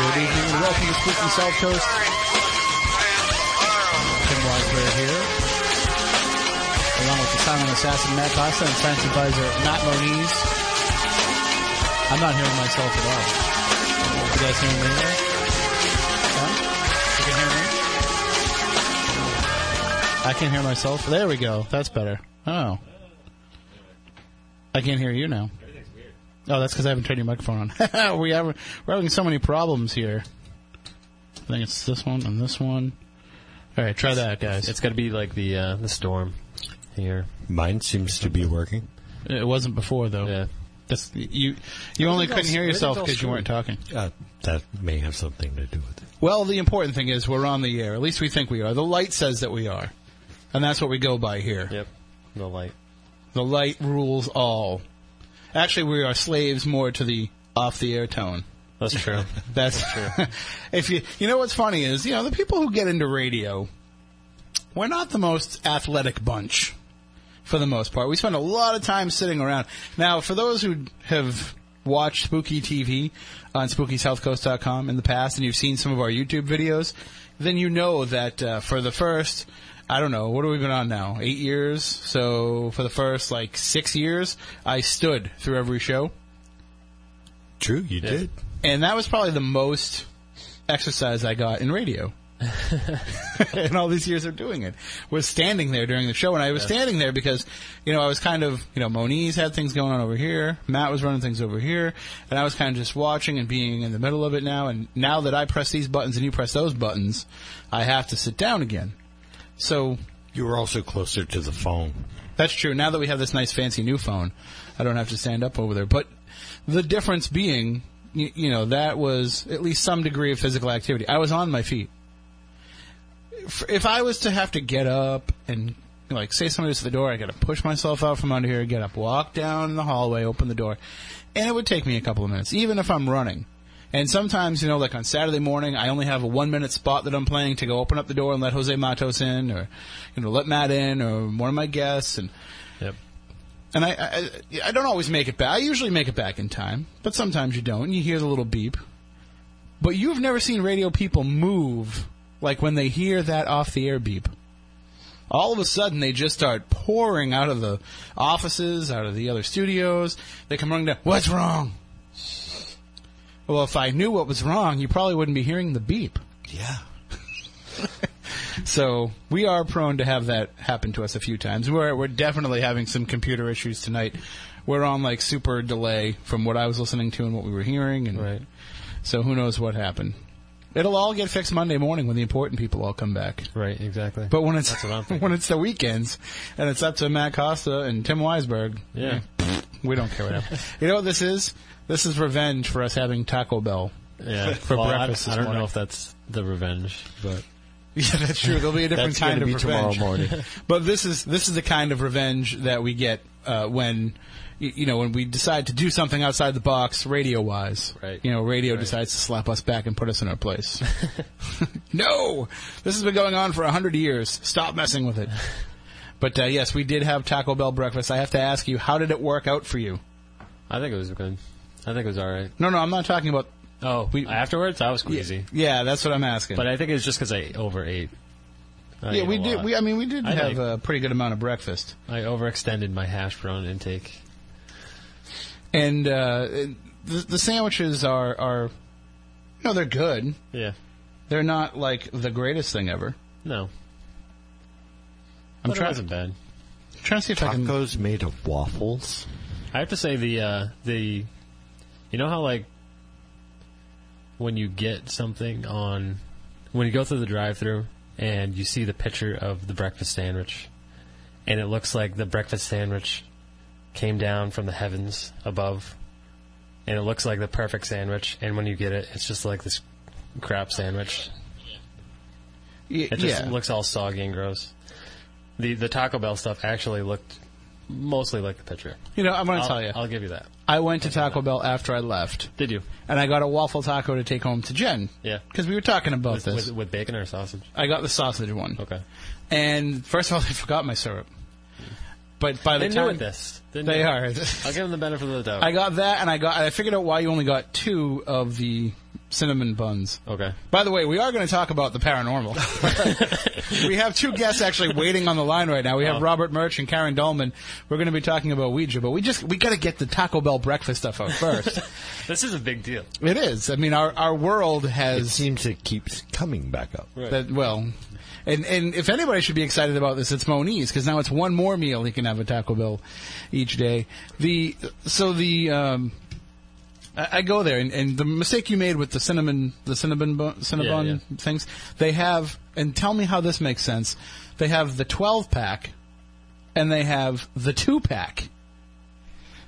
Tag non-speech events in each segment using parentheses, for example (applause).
Good evening and welcome to Spooky South Coast. Tim Weisberg here. Along with the silent assassin Matt Costa and science advisor Matt Moniz. I'm not hearing myself at all. You guys hearing me there? Huh? You can hear me? I can't hear myself. There we go. That's better. Oh. I can't hear you now. Oh, that's because I haven't turned your microphone on. (laughs) we have, we're having so many problems here. I think it's this one and this one. All right, try that, guys. It's got to be like the uh, the storm here. Mine seems to be working. It wasn't before though. Yeah. That's, you you only couldn't hear yourself because you weren't talking. Uh, that may have something to do with it. Well, the important thing is we're on the air. At least we think we are. The light says that we are, and that's what we go by here. Yep. the light. The light rules all. Actually, we are slaves more to the off the air tone. That's true. (laughs) That's true. (laughs) if you you know what's funny is you know the people who get into radio, we're not the most athletic bunch, for the most part. We spend a lot of time sitting around. Now, for those who have watched Spooky TV on SpookySouthCoast.com in the past, and you've seen some of our YouTube videos, then you know that uh, for the first. I don't know. What have we been on now? Eight years. So for the first like six years, I stood through every show. True, you did. And that was probably the most exercise I got in radio. (laughs) in all these years of doing it was standing there during the show and I was standing there because you know I was kind of you know Moniz had things going on over here Matt was running things over here and I was kind of just watching and being in the middle of it now and now that I press these buttons and you press those buttons I have to sit down again so You were also closer to the phone. that's true. Now that we have this nice fancy new phone, I don't have to stand up over there. But the difference being, you, you know, that was at least some degree of physical activity. I was on my feet. If, if I was to have to get up and like say somebody's at the door, I got to push myself out from under here, get up, walk down the hallway, open the door, and it would take me a couple of minutes, even if I'm running. And sometimes, you know, like on Saturday morning, I only have a one minute spot that I'm playing to go open up the door and let Jose Matos in, or you know, let Matt in, or one of my guests, and Yep. and I, I I don't always make it back. I usually make it back in time, but sometimes you don't. And you hear the little beep. But you've never seen radio people move like when they hear that off the air beep. All of a sudden, they just start pouring out of the offices, out of the other studios. They come running down. What's wrong? Well, if I knew what was wrong, you probably wouldn't be hearing the beep. Yeah. (laughs) So we are prone to have that happen to us a few times. We're we're definitely having some computer issues tonight. We're on like super delay from what I was listening to and what we were hearing, and Right. so who knows what happened. It'll all get fixed Monday morning when the important people all come back. Right. Exactly. But when it's That's what I'm (laughs) thinking. when it's the weekends and it's up to Matt Costa and Tim Weisberg, yeah. we don't care what happens. (laughs) you know what this is? This is revenge for us having Taco Bell. Yeah. (laughs) For Well, breakfast I, this don't morning. know if that's the revenge, but (laughs) Yeah, that's true. There'll be a different kind of revenge. tomorrow morning. (laughs) But this is this is the kind of revenge that we get uh, when you know when we decide to do something outside the box, radio wise. Right. You know, radio Right. decides to slap us back and put us in our place. no, this has been going on for a hundred years. Stop messing with it. But uh, yes, we did have Taco Bell breakfast. I have to ask you, how did it work out for you? I think it was good. I think it was all right. No, no, I'm not talking about. Oh, We- afterwards I was queasy, Yeah, that's what I'm asking. but I think it was just because I overate. I yeah, ate we a did. lot. We, I mean, we did I have like- a pretty good amount of breakfast. I overextended my hash brown intake. and uh, the, the sandwiches are are no, they're good. Yeah. They're not like the greatest thing ever. No. I'm But it trying, wasn't bad. trying to see if I can. Tacos made of waffles. I have to say the uh, the you know how like when you get something on when you go through the drive-through and you see the picture of the breakfast sandwich and it looks like the breakfast sandwich came down from the heavens above and it looks like the perfect sandwich and when you get it it's just like this crap sandwich. Y- it just yeah, looks all soggy and gross. The the Taco Bell stuff actually looked mostly like the picture you know, I'm going to I'll, tell you. I'll give you that I went to Taco Bell after I left, did you and I got a waffle taco to take home to Jen yeah because we were talking about With, this. with, with bacon or sausage? I got the sausage one, Okay. and first of all, (laughs) they forgot my syrup. But by the They time at this. They, they knew. are, (laughs) I'll give them the benefit of the doubt. I got that, and I got. I figured out why you only got two of the cinnamon buns. Okay. By the way, we are going to talk about the paranormal. (laughs) we have two guests actually waiting on the line right now. We have Oh. Robert Murch and Karen Dahlman. We're going to be talking about Ouija, but we just we got to get the Taco Bell breakfast stuff out first. (laughs) This is a big deal. it is. I mean, our our world It has seems to keeps coming back up. that well. And and if anybody should be excited about this, it's Moniz because now it's one more meal he can have at Taco Bell each day. The so the um, I, I go there and, and the mistake you made with the cinnamon the cinnamon bu- cinnabon Yeah, things they have and tell me how this makes sense. They have the twelve pack and they have the two pack.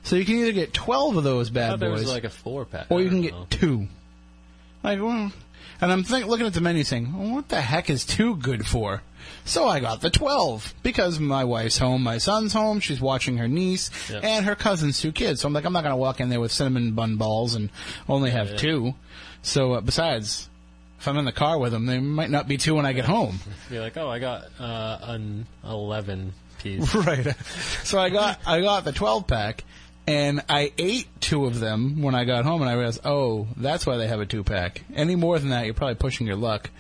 So you can either get twelve of those I bad boys was like a four pack. or you can don't get two. Like, well, and I'm think, looking at the menu saying, well, what the heck is two good for? So I got the 12 because my wife's home, my son's home, she's watching her niece, Yeah. and her cousin's two kids. So I'm like, I'm not going to walk in there with cinnamon bun balls and only have yeah. two. So uh, besides, if I'm in the car with them, they might not be two when I get home. (laughs) You're like, oh, I got uh, an eleven piece. (laughs) right. So I got I got the 12 pack, and I ate two of them when I got home, and I realized, oh, that's why they have a two pack. Any more than that, you're probably pushing your luck,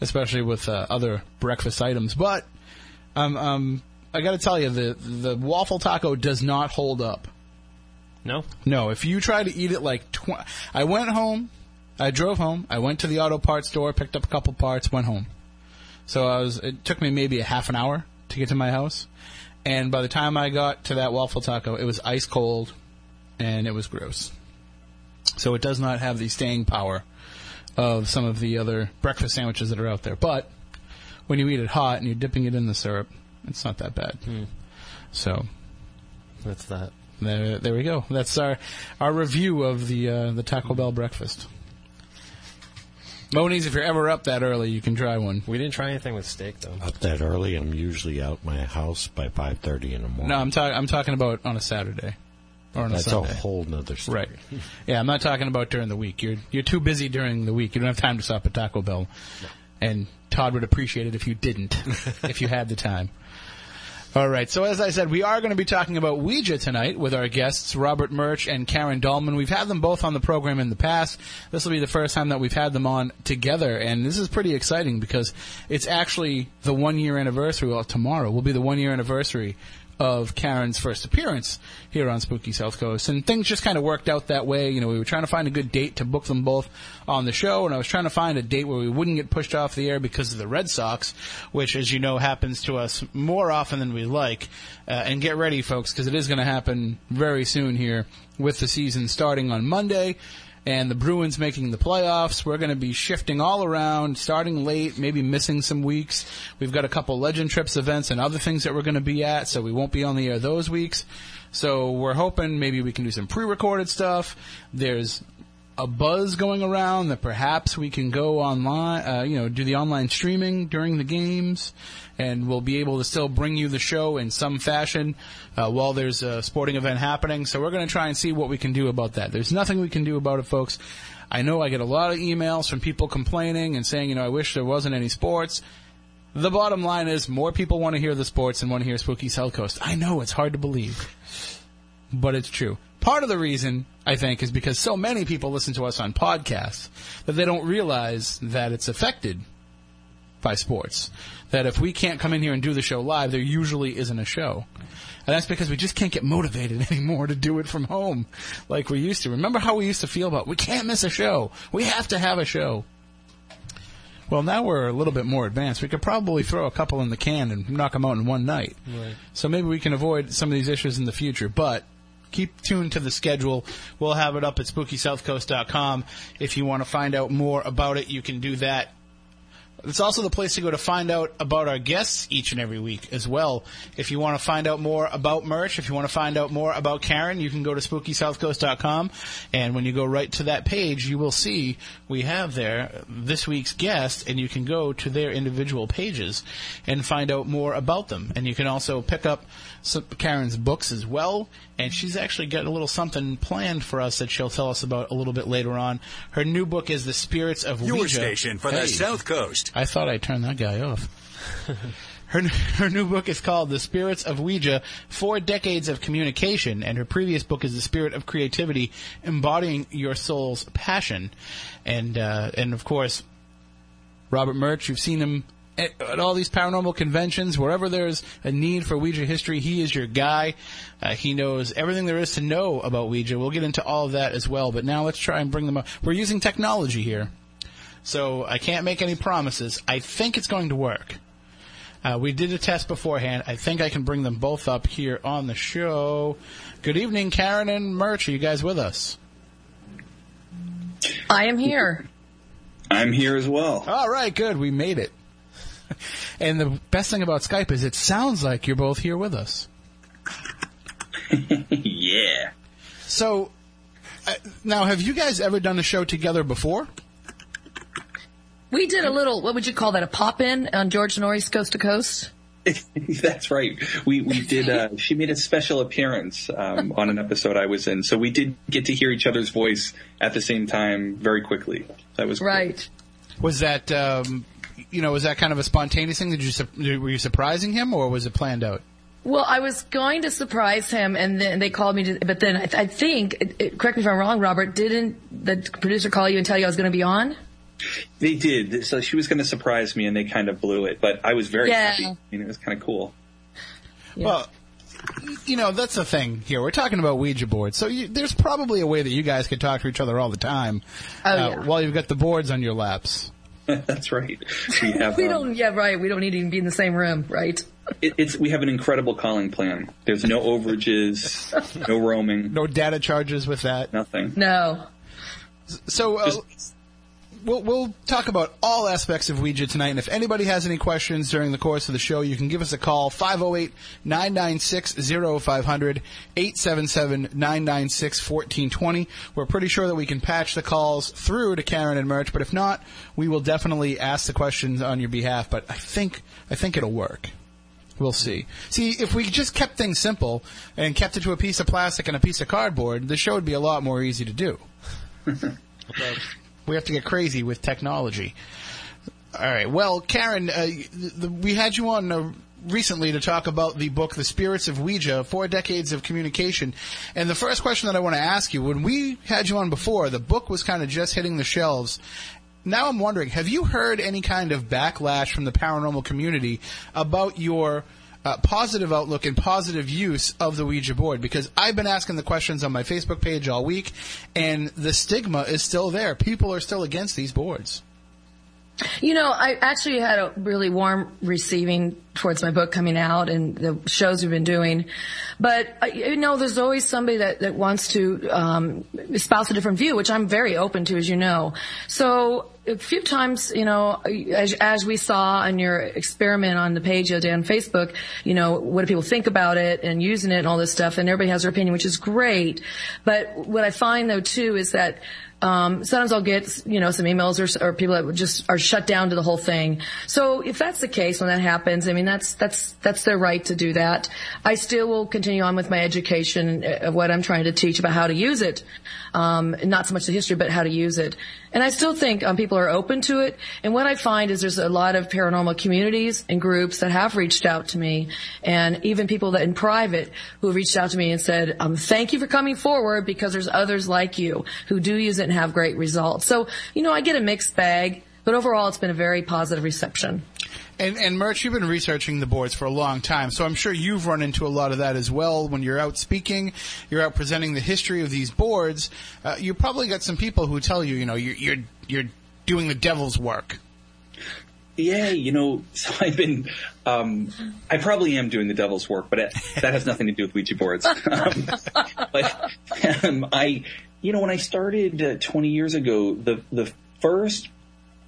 especially with uh, other breakfast items. But um, um, I got to tell you, the the waffle taco does not hold up. No. No, if you try to eat it like tw- I went home, I drove home, I went to the auto parts store, picked up a couple parts, went home. So I was. It took me maybe a half an hour to get to my house, and by the time I got to that waffle taco, it was ice cold, and it was gross. So it does not have the staying power of some of the other breakfast sandwiches that are out there. But when you eat it hot and you're dipping it in the syrup, it's not that bad. So That's that. there, there we go. That's our our review of the uh, the Taco Bell breakfast. Moniz, if you're ever up that early, you can try one. We didn't try anything with steak though. Up that early, I'm usually out my house by 5.30 in the morning. No, I'm talking. I'm talking about on a Saturday or on That's a Sunday. a whole nother story. Right. Yeah, I'm not talking about during the week. You're you're too busy during the week. You don't have time to stop at Taco Bell. And Todd would appreciate it if you didn't, (laughs) if you had the time. All right. So as I said, we are going to be talking about Ouija tonight with our guests Robert Murch and Karen Dahlman. We've had them both on the program in the past. This will be the first time that we've had them on together, and this is pretty exciting because it's actually the one year anniversary. Well, tomorrow will be the one year anniversary of Karen's first appearance here on Spooky South Coast. And things just kind of worked out that way. You know, we were trying to find a good date to book them both on the show, and I was trying to find a date where we wouldn't get pushed off the air because of the Red Sox, which, as you know, happens to us more often than we like. Uh, and get ready, folks, because it is going to happen very soon here with the season starting on Monday and the Bruins making the playoffs. We're going to be shifting all around, starting late, maybe missing some weeks. We've got a couple Legend Trips events and other things that we're going to be at, so we won't be on the air those weeks. So we're hoping maybe we can do some pre-recorded stuff. There's a buzz going around that perhaps we can go online, uh, you know, do the online streaming during the games, and we'll be able to still bring you the show in some fashion uh, while there's a sporting event happening. So we're going to try and see what we can do about that. There's nothing we can do about it, folks. I know I get a lot of emails from people complaining and saying, you know, I wish there wasn't any sports. The bottom line is more people want to hear the sports and want to hear Spooky South Coast. I know it's hard to believe, but it's true. Part of the reason, I think, is because so many people listen to us on podcasts that they don't realize that it's affected by sports. That if we can't come in here and do the show live, there usually isn't a show. And that's because we just can't get motivated (laughs) anymore to do it from home like we used to. Remember how we used to feel about we can't miss a show. We have to have a show. Well, now we're a little bit more advanced. We could probably throw a couple in the can and knock them out in one night. Right. So maybe we can avoid some of these issues in the future. But keep tuned to the schedule. We'll have it up at SpookySouthCoast.com. If you want to find out more about it, you can do that. It's also the place to go to find out about our guests each and every week as well. If you want to find out more about Murch, if you want to find out more about Karen, you can go to SpookySouthCoast.com. And when you go right to that page, you will see we have there this week's guest, and you can go to their individual pages and find out more about them. And you can also pick up some, Karen's books as well. And she's actually got a little something planned for us that she'll tell us about a little bit later on. Her new book is The Spirits of Your Ouija. station for Hey. the South Coast. I thought I turned that guy off. (laughs) Her, her new book is called The Spirits of Ouija, Four Decades of Communication, and her previous book is The Spirit of Creativity, Embodying Your Soul's Passion. And, uh, and of course, Robert Murch, you've seen him at, at all these paranormal conventions, wherever there's a need for Ouija history, he is your guy. Uh, he knows everything there is to know about Ouija. We'll get into all of that as well, but now let's try and bring them up. We're using technology here, so I can't make any promises. I think it's going to work. Uh, we did a test beforehand. I think I can bring them both up here on the show. Good evening, Karen and Murch. Are you guys with us? I am here. I'm here as well. All right, good. We made it. (laughs) and the best thing about Skype is it sounds like you're both here with us. (laughs) yeah. So, uh, now, have you guys ever done a show together before? We did a little, what would you call that, a pop in on George Noory's Coast to Coast? (laughs) That's right. We we did. Uh, she made a special appearance um, on an episode I was in, so we did get to hear each other's voice at the same time very quickly. That was cool. Right. Was that, um, you know, was that kind of a spontaneous thing? Did you su- were you surprising him, or was it planned out? Well, I was going to surprise him, and then they called me. To, but then I, I think, it, it, correct me if I'm wrong, Robert. Didn't the producer call you and tell you I was going to be on? They did. So she was going to surprise me, and they kind of blew it. But I was very Yeah. happy. I mean, it was kind of cool. Yeah. Well, you know, that's the thing here. We're talking about Ouija boards, so you, there's probably a way that you guys could talk to each other all the time Oh, uh, yeah. while you've got the boards on your laps. (laughs) That's right. We (laughs) have. We um, don't. Yeah, right. We don't need to even be in the same room, right? it, it's we have an incredible calling plan. There's no overages, (laughs) no roaming, No data charges with that. nothing. No. So uh, Just- we'll, we'll talk about all aspects of Ouija tonight. And if anybody has any questions during the course of the show, you can give us a call 508 996 0500 877 996 1420. We're pretty sure that we can patch the calls through to Karen and Murch, but if not, we will definitely ask the questions on your behalf. But I think I think it'll work. We'll see. See, if we just kept things simple and kept it to a piece of plastic and a piece of cardboard, the show would be a lot more easy to do. (laughs) we have to get crazy with technology. All right. Well, Karen, uh, the, we had you on uh, recently to talk about the book, The Spirits of Ouija, Four Decades of Communication. And the first question that I want to ask you, when we had you on before, the book was kind of just hitting the shelves. Now I'm wondering, have you heard any kind of backlash from the paranormal community about your uh, positive outlook and positive use of the Ouija board? Because I've been asking the questions on my Facebook page all week, and the stigma is still there. People are still against these boards. You know, I actually had a really warm receiving towards my book coming out and the shows we've been doing. But, uh, you know, there's always somebody that, that wants to um, espouse a different view, which I'm very open to, as you know. So a few times, you know, as, as we saw on your experiment on the page the other day on Facebook, you know, what do people think about it and using it and all this stuff, and everybody has their opinion, which is great. But what I find though too is that um, sometimes I'll get, you know, some emails or, or people that just are shut down to the whole thing. So if that's the case when that happens, I mean, that's, that's, that's their right to do that. I still will continue on with my education of what I'm trying to teach about how to use it. Um, not so much the history, but how to use it. And I still think um, people are open to it. And what I find is there's a lot of paranormal communities and groups that have reached out to me, and even people that in private who have reached out to me and said, um, "Thank you for coming forward because there's others like you who do use it and have great results." So you know, I get a mixed bag, but overall, it's been a very positive reception. And, and Murch, you've been researching the boards for a long time, so I'm sure you've run into a lot of that as well. When you're out speaking, you're out presenting the history of these boards. Uh, you probably got some people who tell you, you know, you're you're, you're doing the devil's work. Yeah, you know, (laughs) so I've been, um, I probably am doing the devil's work, but it, that has nothing to do with Ouija boards. (laughs) um, but um, I, you know, when I started uh, 20 years ago, the the first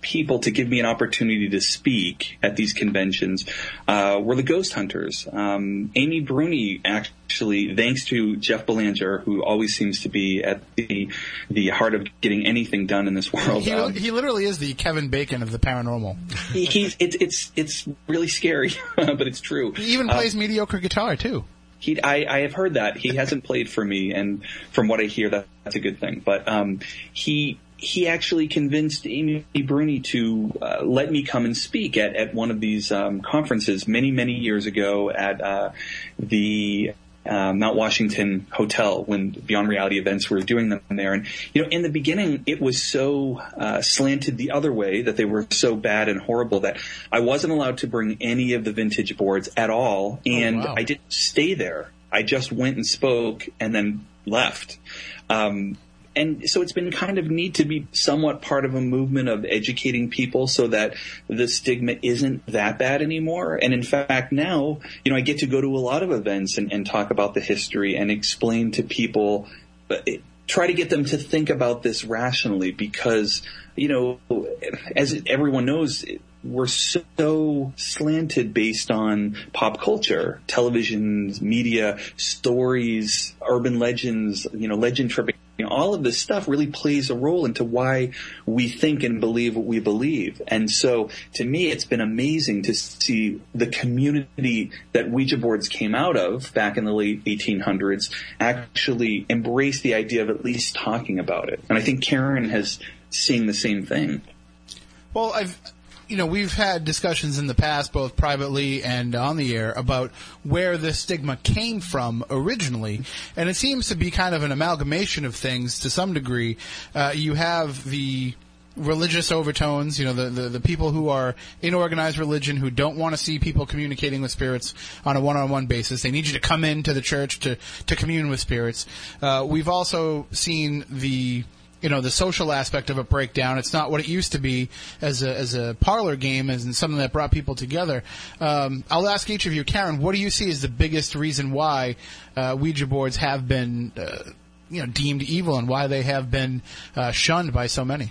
people to give me an opportunity to speak at these conventions uh, were the ghost hunters. Um, Amy Bruni, actually, thanks to Jeff Belanger, who always seems to be at the the heart of getting anything done in this world. He, um, he literally is the Kevin Bacon of the paranormal. he's it's it's it's really scary, (laughs) but it's true. He even Uh, plays mediocre guitar too. he, I, I have heard that he hasn't played for me, and from what I hear, that, that's a good thing. But um, he he actually convinced Amy Bruni to uh, let me come and speak at, at one of these um, conferences many, many years ago at uh, the uh, Mount Washington Hotel when Beyond Reality events were doing them there. And, you know, in the beginning, it was so uh, slanted the other way that they were so bad and horrible that I wasn't allowed to bring any of the vintage boards at all. And wow. I didn't stay there. I just went and spoke and then left. Um, and so it's been kind of neat to be somewhat part of a movement of educating people so that the stigma isn't that bad anymore. And in fact, now, you know, I get to go to a lot of events and, and talk about the history and explain to people, try to get them to think about this rationally because, you know, as everyone knows, we're so slanted based on pop culture, television, media, stories, urban legends, you know, legend tripping you know, all of this stuff really plays a role into why we think and believe what we believe. And so to me, it's been amazing to see the community that Ouija boards came out of back in the late 1800s actually embrace the idea of at least talking about it. And I think Karen has seen the same thing. Well, I've you know, we've had discussions in the past, both privately and on the air, about where the stigma came from originally, and it seems to be kind of an amalgamation of things to some degree. Uh, you have the religious overtones, you know, the, the, the, people who are in organized religion who don't want to see people communicating with spirits on a one-on-one basis. They need you to come into the church to, to commune with spirits. Uh, we've also seen the, you know the social aspect of a breakdown. It's not what it used to be as a as a parlor game, and something that brought people together. Um, I'll ask each of you, Karen, what do you see as the biggest reason why uh, Ouija boards have been uh, you know deemed evil and why they have been uh, shunned by so many?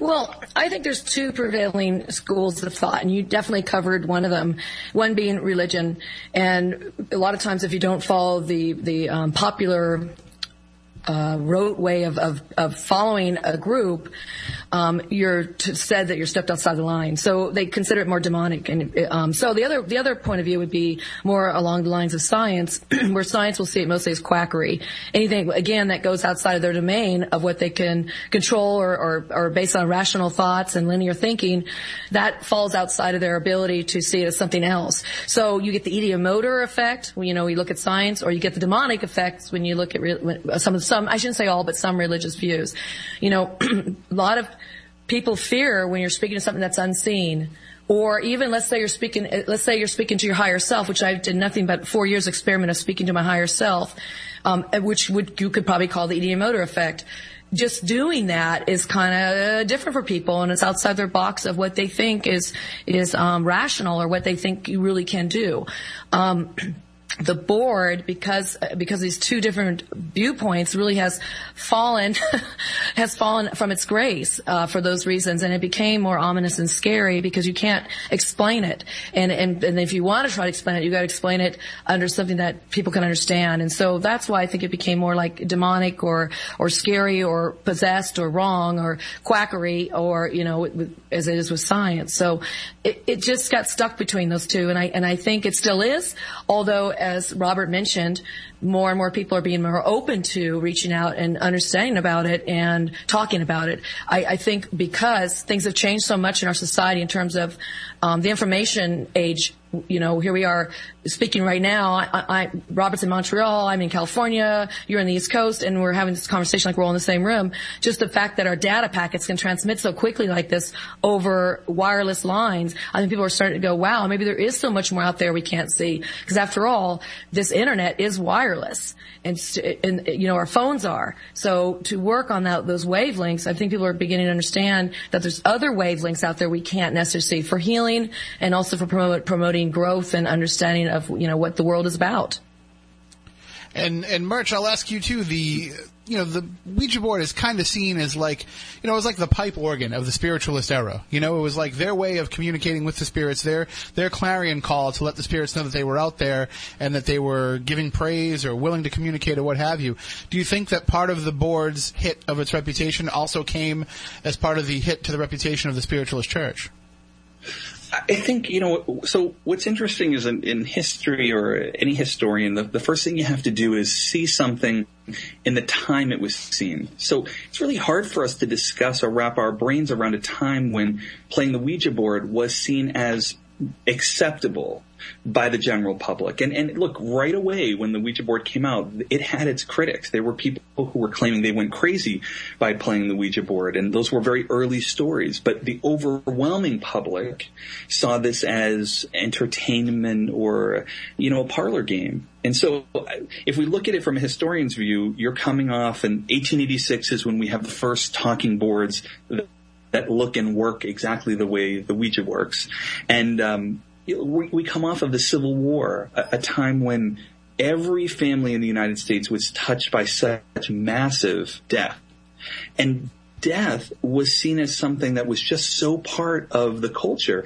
Well, I think there's two prevailing schools of thought, and you definitely covered one of them. One being religion, and a lot of times, if you don't follow the the um, popular uh, rote way of, of, of, following a group, um, you're t- said that you're stepped outside the line. So they consider it more demonic. And um, so the other the other point of view would be more along the lines of science, (clears throat) where science will see it mostly as quackery. Anything again that goes outside of their domain of what they can control or, or, or based on rational thoughts and linear thinking, that falls outside of their ability to see it as something else. So you get the ideomotor effect when you know you look at science, or you get the demonic effects when you look at re- some of the some, I shouldn't say all, but some religious views. You know, (clears throat) a lot of people fear when you're speaking to something that's unseen. Or even let's say you're speaking, let's say you're speaking to your higher self, which I did nothing but four years experiment of speaking to my higher self, um, which would, you could probably call the ideomotor effect just doing that is kind of different for people and it's outside their box of what they think is is um, rational or what they think you really can do um, (clears throat) the board because because these two different viewpoints really has fallen (laughs) has fallen from its grace uh, for those reasons. And it became more ominous and scary because you can't explain it. And and, and if you want to try to explain it you got to explain it under something that people can understand. And so that's why I think it became more like demonic or or scary or possessed or wrong or quackery or you know as it is with science. So it, it just got stuck between those two. And I and I think it still is although as Robert mentioned, more and more people are being more open to reaching out and understanding about it and talking about it. I, I think because things have changed so much in our society in terms of um, the information age you know, here we are speaking right now. I, I, Robert's in Montreal. I'm in California. You're in the East Coast, and we're having this conversation like we're all in the same room. Just the fact that our data packets can transmit so quickly like this over wireless lines, I think people are starting to go, "Wow, maybe there is so much more out there we can't see." Because after all, this internet is wireless, and, and you know our phones are. So to work on that, those wavelengths, I think people are beginning to understand that there's other wavelengths out there we can't necessarily for healing and also for promote, promoting growth and understanding of you know what the world is about. And and Murch, I'll ask you too. The you know the Ouija board is kind of seen as like you know it was like the pipe organ of the spiritualist era. You know, it was like their way of communicating with the spirits, their their clarion call to let the spirits know that they were out there and that they were giving praise or willing to communicate or what have you. Do you think that part of the board's hit of its reputation also came as part of the hit to the reputation of the spiritualist church? I think, you know, so what's interesting is in, in history or any historian, the, the, first thing you have to do is see something in the time it was seen. So it's really hard for us to discuss or wrap our brains around a time when playing the Ouija board was seen as acceptable by the general public. And, and look, right away when the Ouija board came out, it had its critics. There were people who were claiming they went crazy by playing the Ouija board, and those were very early stories. But the overwhelming public saw this as entertainment or, you know, a parlor game. And so if we look at it from a historian's view, you're coming off, and 1886 is when we have the first talking boards that look and work exactly the way the Ouija works. And um, we, come off of the Civil War, a, time when every family in the United States was touched by such massive death. And death was seen as something that was just so part of the culture.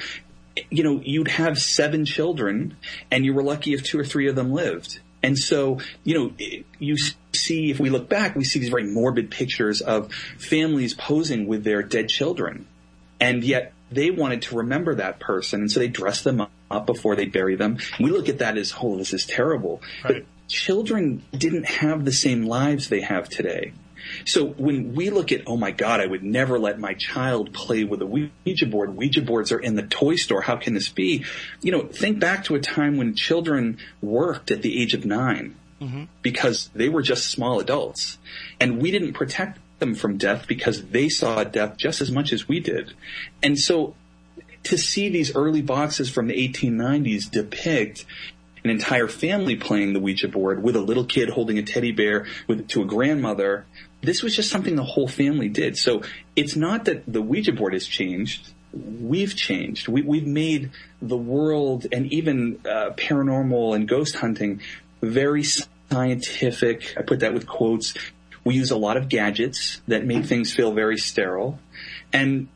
You know, you'd have seven children and you were lucky if two or three of them lived. And so, you know, you see, if we look back, we see these very morbid pictures of families posing with their dead children. And yet they wanted to remember that person. And so they dress them up before they bury them. We look at that as, oh, this is terrible. Right. But children didn't have the same lives they have today. So when we look at, oh my God, I would never let my child play with a Ouija board. Ouija boards are in the toy store. How can this be? You know, think back to a time when children worked at the age of 9 mm-hmm. because they were just small adults and we didn't protect them from death because they saw death just as much as we did. And so to see these early boxes from the 1890s depict an entire family playing the Ouija board with a little kid holding a teddy bear with, to a grandmother this was just something the whole family did. So it's not that the Ouija board has changed. We've changed. We, have made the world and even uh, paranormal and ghost hunting very scientific. I put that with quotes. We use a lot of gadgets that make things feel very sterile. And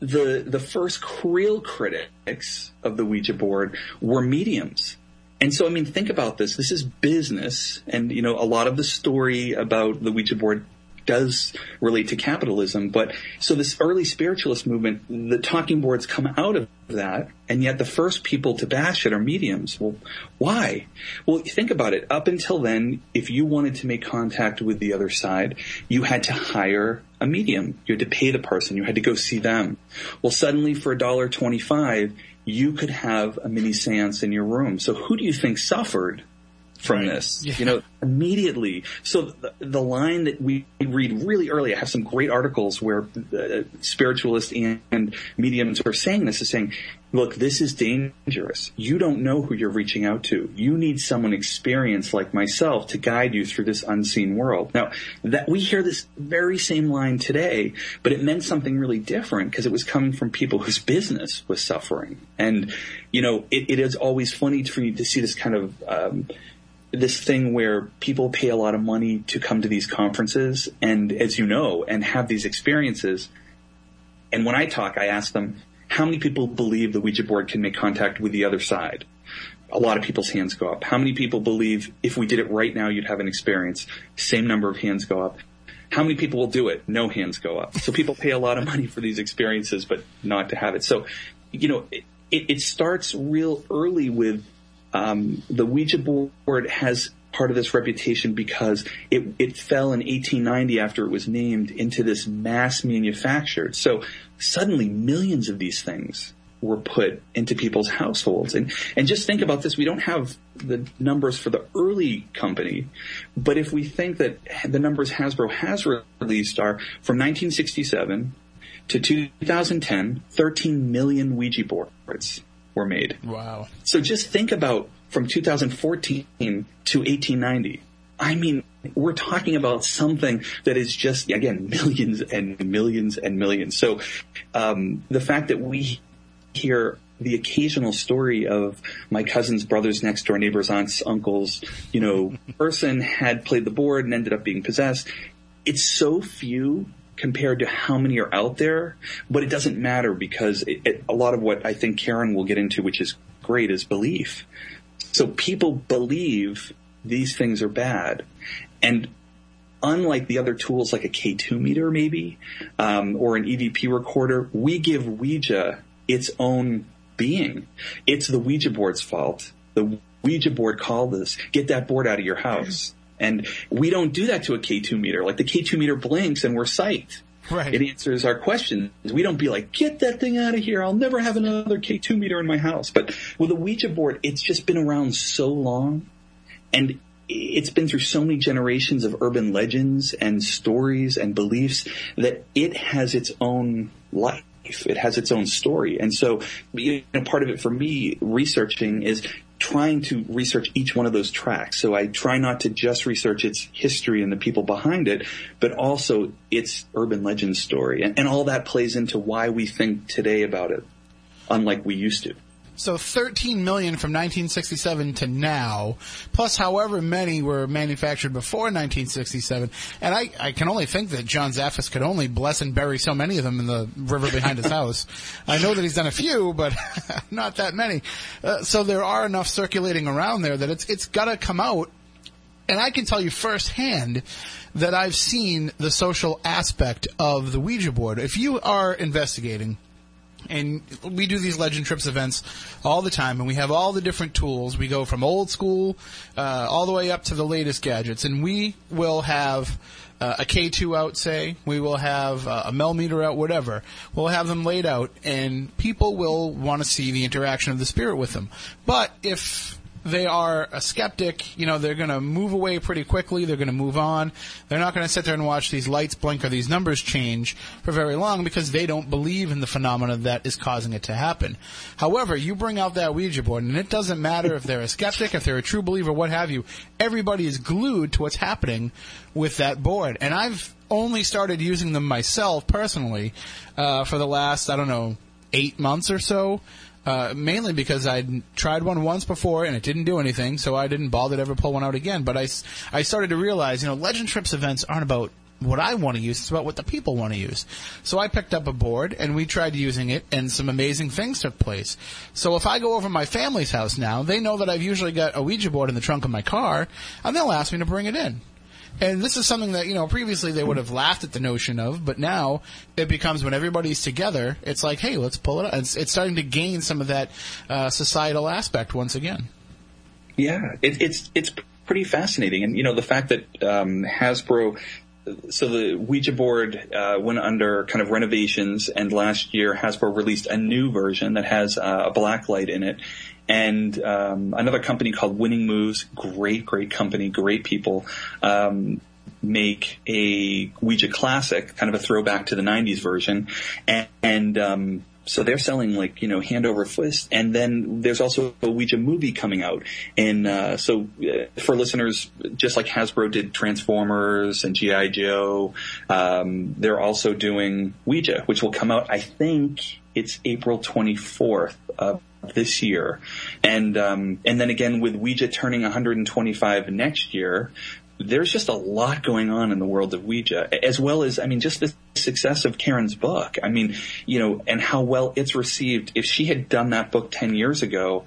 the the first real critics of the Ouija board were mediums and so, I mean, think about this. This is business. And, you know, a lot of the story about the Ouija board does relate to capitalism. But so this early spiritualist movement, the talking boards come out of that. And yet the first people to bash it are mediums. Well, why? Well, think about it. Up until then, if you wanted to make contact with the other side, you had to hire a medium. You had to pay the person. You had to go see them. Well, suddenly for a dollar twenty-five, you could have a mini seance in your room. So who do you think suffered from right. this? Yeah. You know, immediately. So the, the, line that we read really early, I have some great articles where the spiritualists and, and mediums are saying this is saying, look, this is dangerous. You don't know who you're reaching out to. You need someone experienced like myself to guide you through this unseen world. Now, that we hear this very same line today, but it meant something really different because it was coming from people whose business was suffering. And, you know, it, it is always funny for me to see this kind of, um, this thing where people pay a lot of money to come to these conferences and as you know and have these experiences and when I talk I ask them how many people believe the Ouija board can make contact with the other side? A lot of people's hands go up. How many people believe if we did it right now you'd have an experience? Same number of hands go up. How many people will do it? No hands go up. So people pay a lot of money for these experiences but not to have it. So you know it, it starts real early with um, the Ouija board has part of this reputation because it, it fell in 1890 after it was named into this mass manufactured. So suddenly millions of these things were put into people's households. And, and just think about this. We don't have the numbers for the early company, but if we think that the numbers Hasbro has released are from 1967 to 2010, 13 million Ouija boards were made. Wow. So just think about from 2014 to 1890. I mean, we're talking about something that is just, again, millions and millions and millions. So, um, the fact that we hear the occasional story of my cousin's brothers next door neighbors, aunts, uncles, you know, (laughs) person had played the board and ended up being possessed. It's so few compared to how many are out there, but it doesn't matter because it, it, a lot of what I think Karen will get into, which is great, is belief. So people believe these things are bad. And unlike the other tools like a K2 meter maybe, um, or an EVP recorder, we give Ouija its own being. It's the Ouija board's fault. The Ouija board called us. Get that board out of your house. And we don't do that to a K2 meter. Like the K2 meter blinks and we're psyched. Right. It answers our questions. We don't be like, get that thing out of here. I'll never have another K2 meter in my house. But with a Ouija board, it's just been around so long and it's been through so many generations of urban legends and stories and beliefs that it has its own life. It has its own story. And so, you know, part of it for me researching is trying to research each one of those tracks. So I try not to just research its history and the people behind it, but also its urban legend story. And, and all that plays into why we think today about it, unlike we used to. So 13 million from 1967 to now, plus however many were manufactured before 1967. And I, I can only think that John Zaffis could only bless and bury so many of them in the river behind his (laughs) house. I know that he's done a few, but (laughs) not that many. Uh, so there are enough circulating around there that it's, it's gotta come out. And I can tell you firsthand that I've seen the social aspect of the Ouija board. If you are investigating, and we do these legend trips events all the time and we have all the different tools we go from old school uh, all the way up to the latest gadgets and we will have uh, a K2 out, say, we will have uh, a Mel Meter out, whatever. We'll have them laid out, and people will want to see the interaction of the spirit with them. But if they are a skeptic, you know, they're going to move away pretty quickly. They're going to move on. They're not going to sit there and watch these lights blink or these numbers change for very long because they don't believe in the phenomena that is causing it to happen. However, you bring out that Ouija board, and it doesn't matter if they're a skeptic, if they're a true believer, what have you. Everybody is glued to what's happening with that board. And I've only started using them myself personally uh, for the last, I don't know, eight months or so. Uh, mainly because I'd tried one once before and it didn't do anything, so I didn't bother to ever pull one out again. But I, I started to realize, you know, Legend Trips events aren't about what I want to use, it's about what the people want to use. So I picked up a board and we tried using it and some amazing things took place. So if I go over to my family's house now, they know that I've usually got a Ouija board in the trunk of my car and they'll ask me to bring it in. And this is something that, you know, previously they would have laughed at the notion of, but now it becomes when everybody's together, it's like, hey, let's pull it up. It's, it's starting to gain some of that uh, societal aspect once again. Yeah, it, it's it's pretty fascinating, and you know the fact that um, Hasbro. So the Ouija board uh, went under kind of renovations, and last year Hasbro released a new version that has uh, a black light in it, and um, another company called Winning Moves, great, great company, great people, um, make a Ouija classic, kind of a throwback to the '90s version, and, and um, so they're selling like you know hand over fist, and then there's also a Ouija movie coming out. And uh, so uh, for listeners, just like Hasbro did Transformers and GI Joe, um, they're also doing Ouija, which will come out. I think it's April 24th of this year, and um, and then again with Ouija turning 125 next year, there's just a lot going on in the world of Ouija, as well as, I mean, just the success of Karen's book. I mean, you know, and how well it's received. If she had done that book 10 years ago,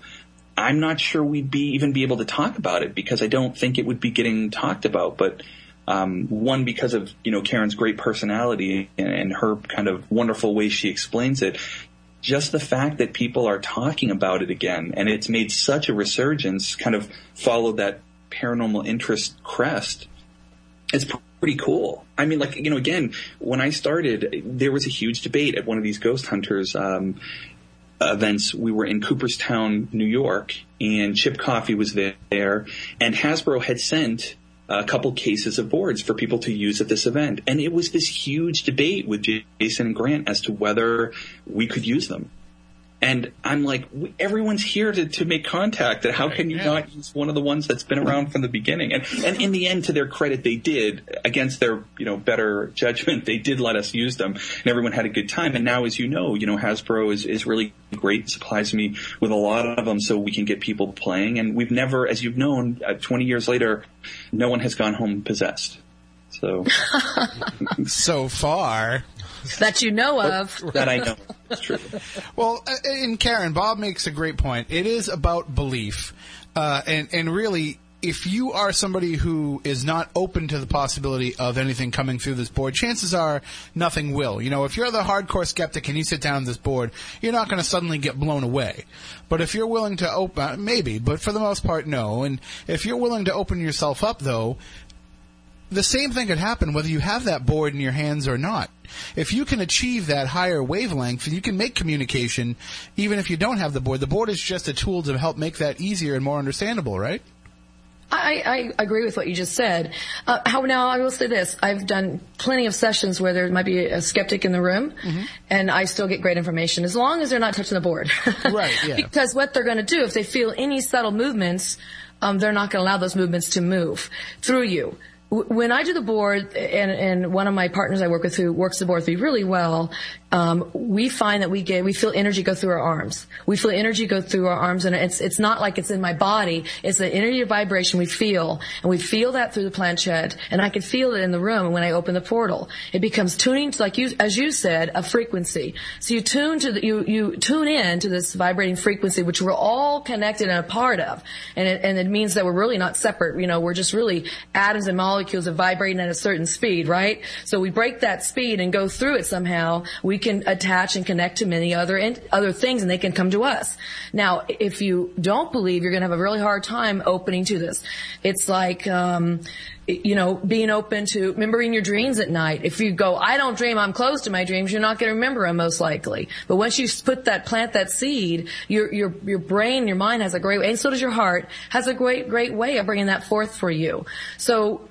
I'm not sure we'd be even be able to talk about it because I don't think it would be getting talked about. But um, one, because of you know Karen's great personality and, and her kind of wonderful way she explains it. Just the fact that people are talking about it again and it's made such a resurgence, kind of followed that paranormal interest crest. It's pretty cool. I mean, like you know, again, when I started, there was a huge debate at one of these ghost hunters. Um, events. We were in Cooperstown, New York, and Chip Coffey was there, and Hasbro had sent a couple cases of boards for people to use at this event. And it was this huge debate with Jason and Grant as to whether we could use them. And I'm like, everyone's here to, to make contact. And how can you yeah. not use one of the ones that's been around from the beginning? And, and in the end, to their credit, they did. Against their, you know, better judgment, they did let us use them, and everyone had a good time. And now, as you know, you know, Hasbro is, is really great, supplies me with a lot of them so we can get people playing. And we've never, as you've known, uh, 20 years later, no one has gone home possessed. So (laughs) So far, that you know of. that I know is true. Well, uh, and Karen, Bob makes a great point. It is about belief, uh, and and really, if you are somebody who is not open to the possibility of anything coming through this board, chances are nothing will. You know, if you're the hardcore skeptic and you sit down at this board, you're not going to suddenly get blown away. But if you're willing to open, maybe, but for the most part, no. And if you're willing to open yourself up, though, the same thing could happen whether you have that board in your hands or not. If you can achieve that higher wavelength, you can make communication even if you don't have the board. The board is just a tool to help make that easier and more understandable, right? I, I agree with what you just said. Uh, how now I will say this: I've done plenty of sessions where there might be a skeptic in the room, Mm-hmm. and I still get great information as long as they're not touching the board. (laughs) Right, yeah. because what they're going to do if they feel any subtle movements, um, they're not going to allow those movements to move through you. When I do the board, and, and one of my partners I work with who works the board really well, um, we find that we get we feel energy go through our arms. We feel energy go through our arms, and it's it's not like it's in my body. It's the energy vibration we feel, and we feel that through the planchette, and I can feel it in the room when I open the portal. It becomes tuning to like you as you said a frequency. So you tune to the, you you tune in to this vibrating frequency, which we're all connected and a part of, and it, and it means that we're really not separate. You know, we're just really atoms and molecules are vibrating at a certain speed, right? So we break that speed and go through it somehow. We can attach and connect to many other in, other things, and they can come to us. Now, if you don't believe, you're going to have a really hard time opening to this. It's like. Um, you know, being open to remembering your dreams at night. If you go, I don't dream, I'm close to my dreams, you're not going to remember them most likely. But once you put that, plant that seed, your, your, your brain, your mind has a great, and so does your heart, has a great, great way of bringing that forth for you. So,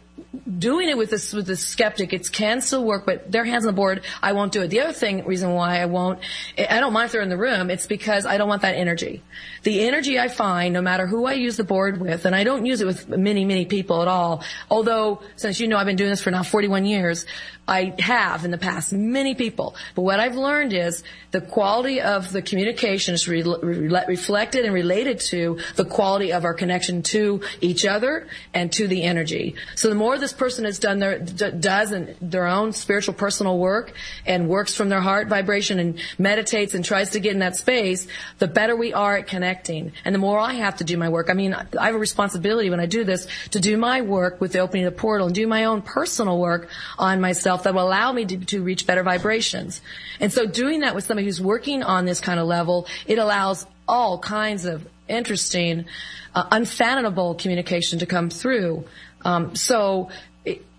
doing it with this with this skeptic, it can still work, but their hands on the board, I won't do it. The other thing, reason why I won't, I don't mind if they're in the room. It's because I don't want that energy. The energy I find, no matter who I use the board with, and I don't use it with many many people at all. Although, since you know I've been doing this for now 41 years, I have in the past many people. But what I've learned is the quality of the communication is re- re- reflected and related to the quality of our connection to each other and to the energy. So the more this person has done their d- does and their own spiritual personal work and works from their heart vibration and meditates and tries to get in that space, the better we are at connecting. And the more I have to do my work. I mean, I have a responsibility when I do this to do my work with the opening of the portal and do my own personal work on myself that will allow me to, to reach better vibrations. And so doing that with somebody who's working on this kind of level, it allows all kinds of interesting, uh, unfathomable communication to come through. Um, so,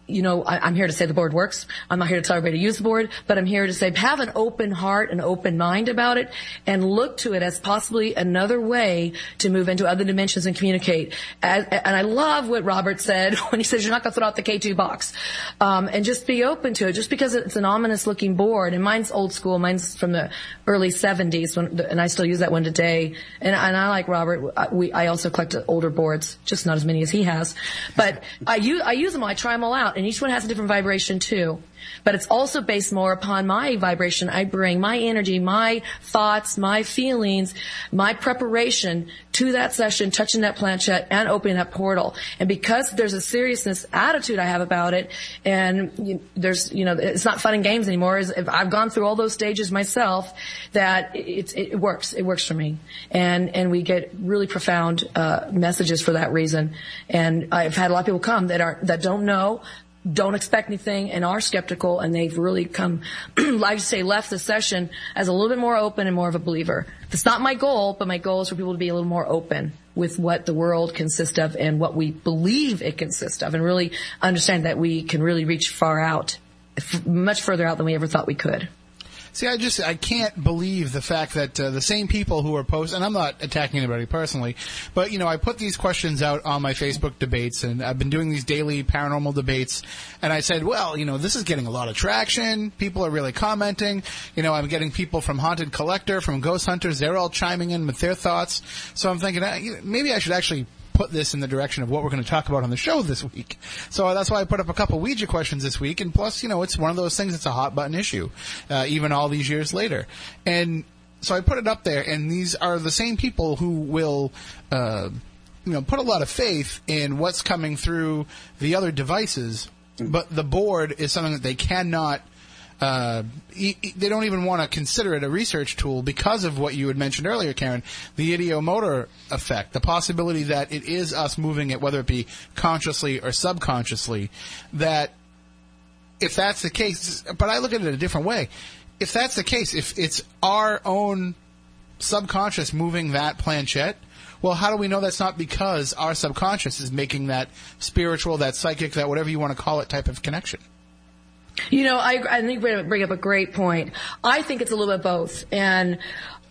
you know, I, I'm here to say the board works. I'm not here to tell everybody to use the board, but I'm here to say have an open heart, an open mind about it, and look to it as possibly another way to move into other dimensions and communicate. As, and I love what Robert said (laughs) when he says you're not going to throw out the K2 box, um, and just be open to it. Just because it's an ominous looking board, and mine's old school, mine's from the early 70s, when, and I still use that one today. And, and I like Robert. I, we, I also collect older boards, just not as many as he has, but I use I use them all. I try them all out, and each one has a different vibration too. But it's also based more upon my vibration I bring, my energy, my thoughts, my feelings, my preparation to that session, touching that planchette and opening that portal. And because there's a seriousness attitude I have about it, and you, there's, you know, it's not fun and games anymore. Is I've gone through all those stages myself. That it, it works. It works for me, and and we get really profound uh, messages for that reason. And I've had a lot of people come that are that don't know don't expect anything and are skeptical and they've really come, like (clears throat) I say, left the session as a little bit more open and more of a believer. That's not my goal, but my goal is for people to be a little more open with what the world consists of and what we believe it consists of and really understand that we can really reach far out, much further out than we ever thought we could. See, I just I can't believe the fact that uh, the same people who are posting, and I'm not attacking anybody personally, but you know I put these questions out on my Facebook debates, and I've been doing these daily paranormal debates, and I said, well, you know, this is getting a lot of traction. People are really commenting. You know, I'm getting people from Haunted Collector, from Ghost Hunters. They're all chiming in with their thoughts. So I'm thinking uh, maybe I should actually put this in the direction of what we're going to talk about on the show this week. So that's why I put up a couple Ouija questions this week. And plus, you know, it's one of those things that's a hot button issue, uh, even all these years later. And so I put it up there, and these are the same people who will, uh, you know, put a lot of faith in what's coming through the other devices, but the board is something that they cannot uh, they don't even want to consider it a research tool because of what you had mentioned earlier, Karen, the ideomotor effect, the possibility that it is us moving it, whether it be consciously or subconsciously, that if that's the case, but I look at it a different way. If that's the case, if it's our own subconscious moving that planchette, well, how do we know that's not because our subconscious is making that spiritual, that psychic, that whatever you want to call it type of connection? You know, I, I think you bring up a great point. I think it's a little bit both. And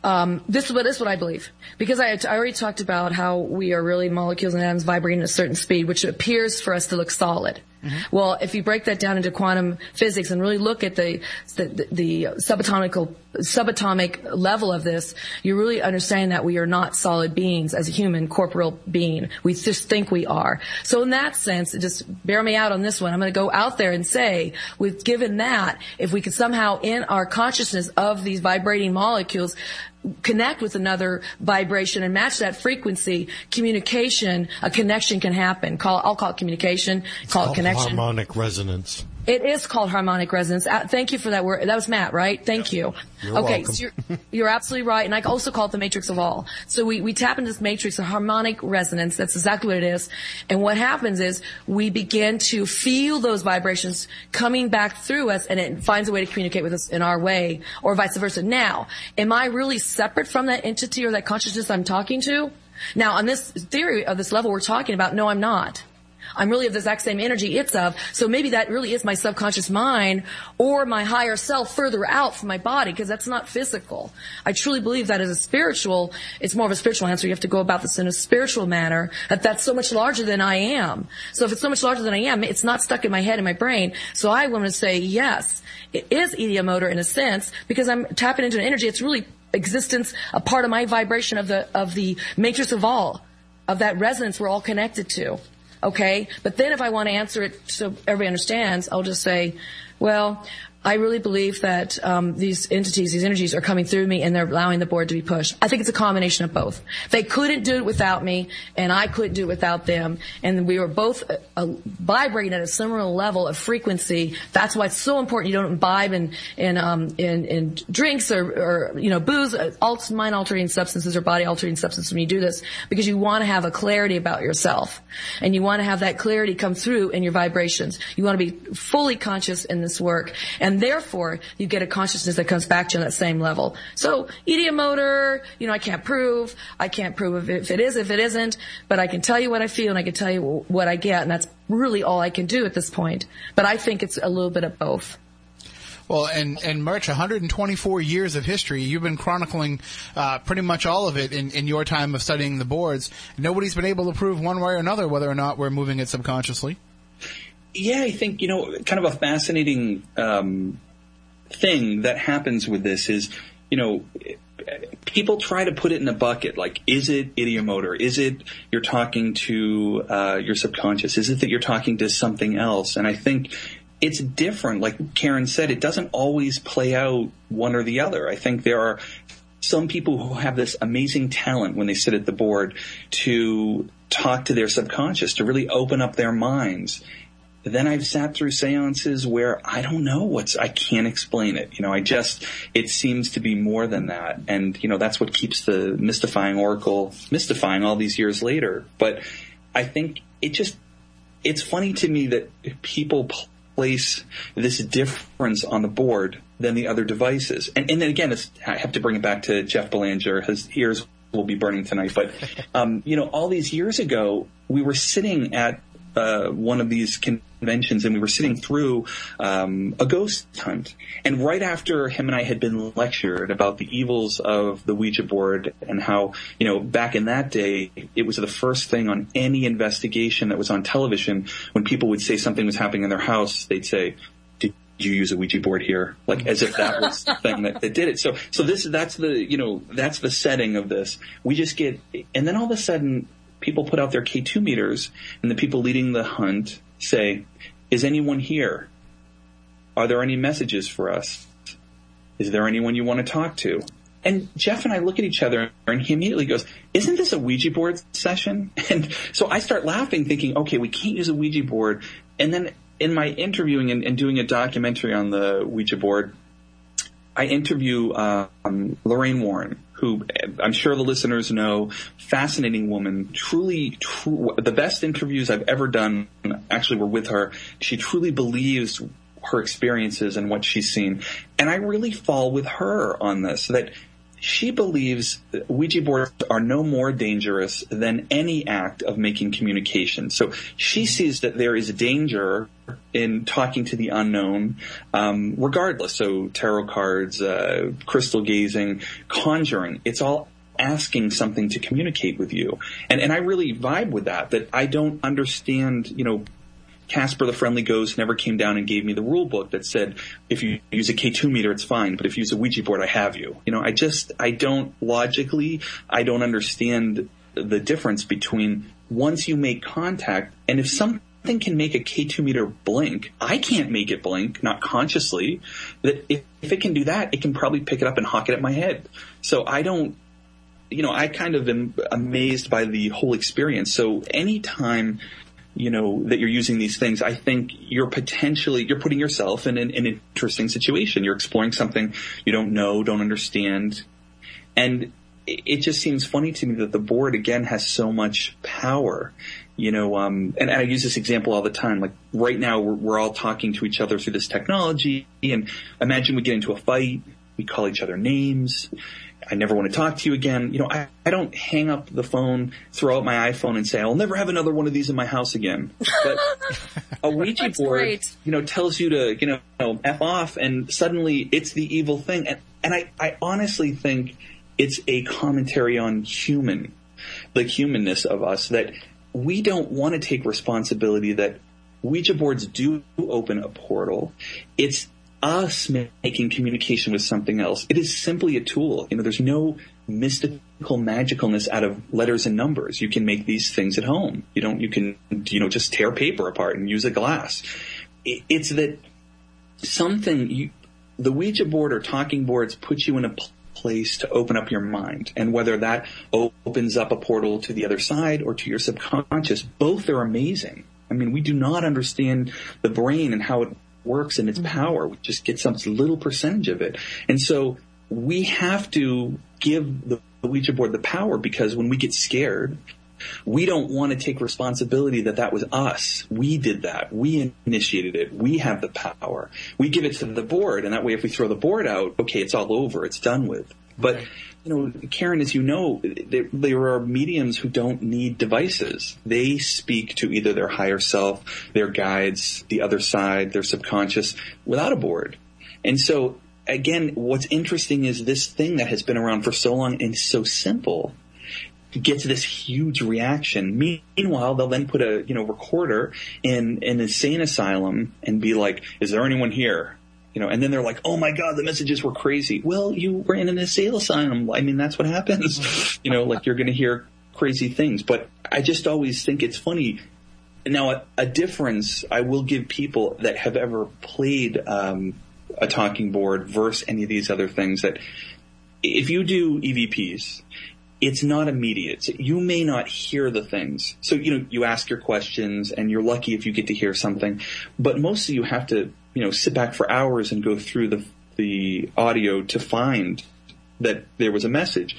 um, this is what this is what I believe because I, I already talked about how we are really molecules and atoms vibrating at a certain speed, which appears for us to look solid. Mm-hmm. Well, if you break that down into quantum physics and really look at the the, the subatomic subatomic level of this, you really understand that we are not solid beings as a human corporeal being. We just think we are. So in that sense, just bear me out on this one. I'm going to go out there and say, with given that, if we could somehow in our consciousness of these vibrating molecules connect with another vibration and match that frequency, communication, a connection can happen. Call, I'll call it communication, call it connection. Harmonic resonance. It is called harmonic resonance. Uh, thank you for that word. That was Matt, right? Thank you. You're okay, welcome. so you're, you're absolutely right. And I also call it the matrix of all. So we, we tap into this matrix of harmonic resonance. That's exactly what it is. And what happens is we begin to feel those vibrations coming back through us and it finds a way to communicate with us in our way or vice versa. Now, am I really separate from that entity or that consciousness I'm talking to? Now, on this theory of this level we're talking about, no, I'm not. I'm really of the exact same energy it's of. So maybe that really is my subconscious mind or my higher self further out from my body because that's not physical. I truly believe that as a spiritual, it's more of a spiritual answer. You have to go about this in a spiritual manner that that's so much larger than I am. So if it's so much larger than I am, it's not stuck in my head and my brain. So I want to say yes, it is ideomotor in a sense because I'm tapping into an energy. It's really existence, a part of my vibration of the, of the matrix of all, of that resonance we're all connected to. Okay? But then if I want to answer it so everybody understands, I'll just say, well, I really believe that um, these entities, these energies are coming through me and they're allowing the board to be pushed. I think it's a combination of both. They couldn't do it without me and I couldn't do it without them. And we were both uh, uh, vibrating at a similar level of frequency. That's why it's so important you don't imbibe in, in, um, in, in drinks or, or, you know, booze, uh, alt, mind altering substances or body altering substances when you do this because you want to have a clarity about yourself and you want to have that clarity come through in your vibrations. You want to be fully conscious in this work. And therefore, you get a consciousness that comes back to you on that same level. So, ideomotor, you know, I can't prove. I can't prove if it is, if it isn't, but I can tell you what I feel and I can tell you what I get, and that's really all I can do at this point. But I think it's a little bit of both. Well, and and Murch, 124 years of history. You've been chronicling uh, pretty much all of it in, in your time of studying the boards. Nobody's been able to prove one way or another whether or not we're moving it subconsciously. Yeah, I think you know, kind of a fascinating um, thing that happens with this is, you know, people try to put it in a bucket. Like, is it ideomotor? Is it you're talking to uh, your subconscious? Is it that you're talking to something else? And I think it's different. Like Karen said, it doesn't always play out one or the other. I think there are some people who have this amazing talent when they sit at the board to talk to their subconscious, to really open up their minds. Then I've sat through seances where I don't know what's, I can't explain it. You know, I just, it seems to be more than that. And, you know, that's what keeps the mystifying oracle mystifying all these years later. But I think it just, it's funny to me that people place this difference on the board than the other devices. And, and then again, I have to bring it back to Jeff Belanger. His ears will be burning tonight. But, um, you know, all these years ago, we were sitting at uh, one of these conventions and we were sitting through um, a ghost hunt. And right after him and I had been lectured about the evils of the Ouija board and how, you know, back in that day, it was the first thing on any investigation that was on television when people would say something was happening in their house, they'd say, did you use a Ouija board here? Like as if that was the thing that, that did it. So, so this, that's the, you know, that's the setting of this. We just get, and then all of a sudden, people put out their K2 meters and the people leading the hunt say, is anyone here? Are there any messages for us? Is there anyone you want to talk to? And Jeff and I look at each other and he immediately goes, isn't this a Ouija board session? (laughs) And so I start laughing thinking, okay, we can't use a Ouija board. And then in my interviewing and, and doing a documentary on the Ouija board, I interview um, Lorraine Warren, who I'm sure the listeners know, fascinating woman, truly, true, the best interviews I've ever done actually were with her. She truly believes her experiences and what she's seen. And I really fall with her on this, that she believes Ouija boards are no more dangerous than any act of making communication. So she sees that there is danger in talking to the unknown, um, regardless. So tarot cards, uh, crystal gazing, conjuring, it's all asking something to communicate with you. And, and I really vibe with that, that I don't understand, you know, Casper the Friendly Ghost never came down and gave me the rule book that said if you use a K2 meter it's fine, but if you use a Ouija board I have you. You know, I just I don't logically I don't understand the difference between once you make contact and if something can make a K2 meter blink, I can't make it blink, not consciously. That if, if it can do that, it can probably pick it up and hawk it at my head. So I don't you know, I kind of am amazed by the whole experience. So anytime you know, that you're using these things, I think you're potentially, you're putting yourself in an, an interesting situation. You're exploring something you don't know, don't understand. And it just seems funny to me that the board again has so much power, you know, um, and, and I use this example all the time. Like right now we're, we're all talking to each other through this technology and imagine we get into a fight, we call each other names, I never want to talk to you again. You know, I, I don't hang up the phone, throw out my iPhone and say, I'll never have another one of these in my house again. But (laughs) a Ouija board, great. you know, tells you to, you know, F off and suddenly it's the evil thing. And, and I, I honestly think it's a commentary on human, the humanness of us that we don't want to take responsibility that Ouija boards do open a portal. It's us making communication with something else. It is simply a tool. You know, there's no mystical magicalness out of letters and numbers. You can make these things at home. You don't, you can, you know, just tear paper apart and use a glass. It's that something you, the Ouija board or talking boards put you in a place to open up your mind. And whether that opens up a portal to the other side or to your subconscious, both are amazing. I mean, we do not understand the brain and how it works and its mm-hmm. power. We just get some little percentage of it. And so we have to give the Ouija board the power because when we get scared, we don't want to take responsibility that that was us. We did that. We initiated it. We have the power. We give it to the board, and that way, if we throw the board out, okay, it's all over. It's done with. But you know, Karen, as you know, there, there, are mediums who don't need devices. They speak to either their higher self, their guides, the other side, their subconscious, without a board. And so, again, what's interesting is this thing that has been around for so long and so simple gets this huge reaction. Meanwhile, they'll then put a you know recorder in in an insane asylum and be like, "Is there anyone here?" You know, and then they're like, "Oh my God, the messages were crazy." Well, you were in an asylum. I mean, that's what happens. (laughs) you know, like you're going to hear crazy things. But I just always think it's funny. Now, a, a difference I will give people that have ever played um, a talking board versus any of these other things that if you do EVPs, it's not immediate. You may not hear the things. So, you know, you ask your questions and you're lucky if you get to hear something, but mostly you have to you know, sit back for hours and go through the, the audio to find that there was a message.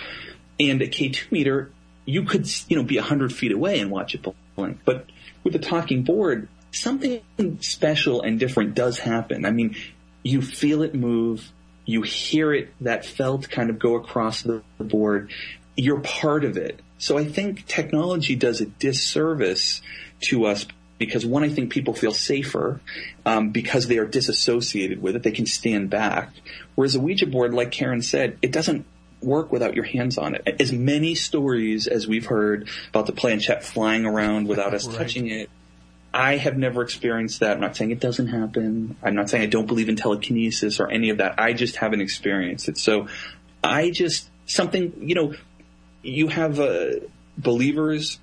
And at K2 meter, you could, you know, be a hundred feet away and watch it blink. But with the talking board, something special and different does happen. I mean, you feel it move, you hear it, that felt kind of go across the board. You're part of it. So I think technology does a disservice to us because one, I think people feel safer um, because they are disassociated with it. They can stand back. Whereas a Ouija board, like Karen said, it doesn't work without your hands on it. As many stories as we've heard about the planchette flying around without us right. touching it, I have never experienced that. I'm not saying it doesn't happen. I'm not saying I don't believe in telekinesis or any of that. I just haven't experienced it. So I just, something, you know, you have uh, believers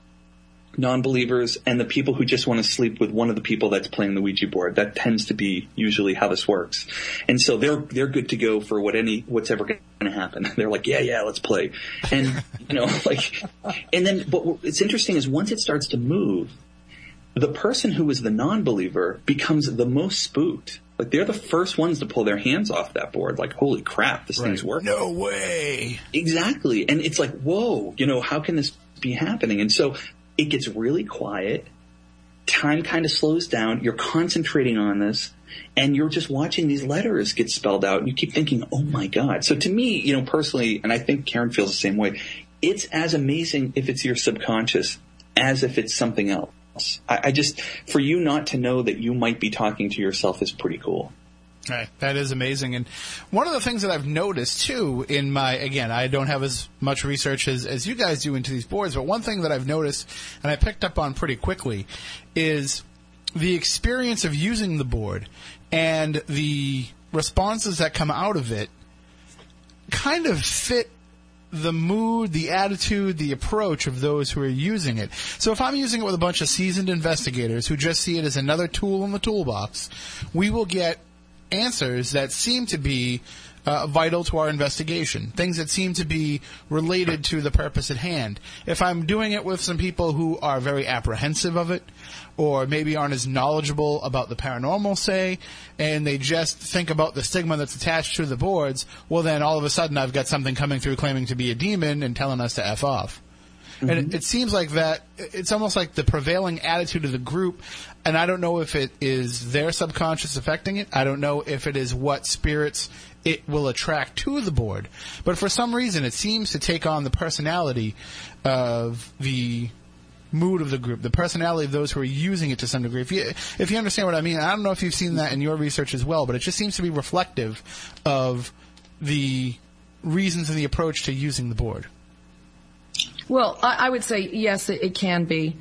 non-believers and the people who just want to sleep with one of the people that's playing the Ouija board. That tends to be usually how this works. And so they're, they're good to go for what any, what's ever going to happen. (laughs) They're like, yeah, yeah, let's play. And, you know, (laughs) like, and then, but it's interesting is once it starts to move, the person who is the non-believer becomes the most spooked. Like they're the first ones to pull their hands off that board. Like, holy crap, this thing's working. No way. Exactly. And it's like, whoa, you know, how can this be happening? And so it gets really quiet. Time kind of slows down. You're concentrating on this and you're just watching these letters get spelled out and you keep thinking, oh my God. So to me, you know, personally, and I think Karen feels the same way, it's as amazing if it's your subconscious as if it's something else. I, I just, for you not to know that you might be talking to yourself is pretty cool. Right. That is amazing. And one of the things that I've noticed too in my, again, I don't have as much research as, as you guys do into these boards, but one thing that I've noticed and I picked up on pretty quickly is the experience of using the board and the responses that come out of it kind of fit the mood, the attitude, the approach of those who are using it. So if I'm using it with a bunch of seasoned investigators who just see it as another tool in the toolbox, we will get answers that seem to be uh, vital to our investigation, things that seem to be related to the purpose at hand. If I'm doing it with some people who are very apprehensive of it, or maybe aren't as knowledgeable about the paranormal, say, and they just think about the stigma that's attached to the boards, well then all of a sudden I've got something coming through claiming to be a demon and telling us to F off. And it, it seems like that, it's almost like the prevailing attitude of the group, and I don't know if it is their subconscious affecting it. I don't know if it is what spirits it will attract to the board. But for some reason, it seems to take on the personality of the mood of the group, the personality of those who are using it to some degree. If you if you understand what I mean, I don't know if you've seen that in your research as well, but it just seems to be reflective of the reasons and the approach to using the board. Well, I, I would say yes, it, it can be.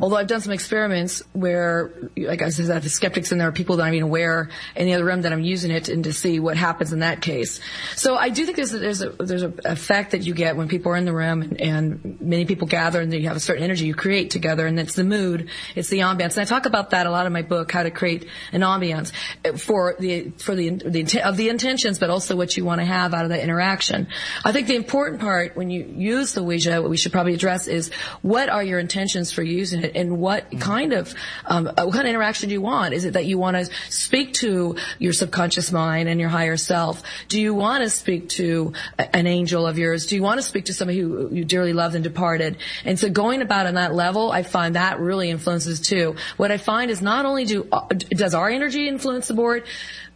Although I've done some experiments where, like I said, I have skeptics and there are people that I'm aware in the other room that I'm using it and to see what happens in that case. So I do think there's a, there's a, there's a effect that you get when people are in the room and, and many people gather and you have a certain energy you create together and it's the mood, it's the ambiance. And I talk about that a lot in my book, how to create an ambiance for the, for the, the, of the intentions, but also what you want to have out of the interaction. I think the important part when you use the Ouija, what we should probably address is what are your intentions for using it and what kind of um, what kind of interaction do you want? Is it that you want to speak to your subconscious mind and your higher self? Do you want to speak to an angel of yours? Do you want to speak to somebody who you dearly loved and departed? And so going about on that level, I find that really influences too. What I find is not only do uh, does our energy influence the board,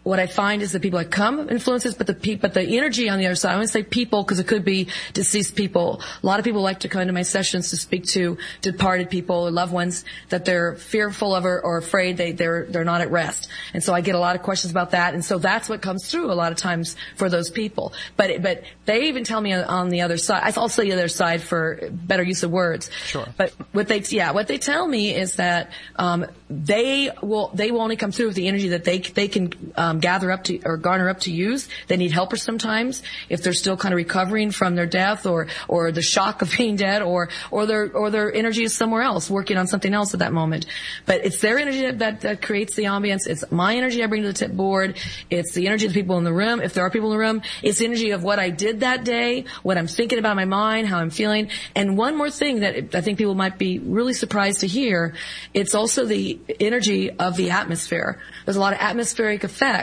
what I find is that people that come influences, but the pe- but the energy on the other side. I want to say people because it could be deceased people. A lot of people like to come into my sessions to speak to departed people or loved ones that they're fearful of or, or afraid they they're they're not at rest. And so I get a lot of questions about that. And so that's what comes through a lot of times for those people. But but they even tell me on, on the other side. I'll say the other side for better use of words. Sure. But what they yeah what they tell me is that um, they will they will only come through with the energy that they they can. Um, Um, gather up to or garner up to use. They need helpers sometimes if they're still kind of recovering from their death or or the shock of (laughs) being dead or or their or their energy is somewhere else working on something else at that moment. But it's their energy that that, that creates the ambience. It's my energy I bring to the tip board. It's the energy of the people in the room. If there are people in the room, it's the energy of what I did that day, what I'm thinking about in my mind, how I'm feeling. And one more thing that I think people might be really surprised to hear, it's also the energy of the atmosphere. There's a lot of atmospheric effects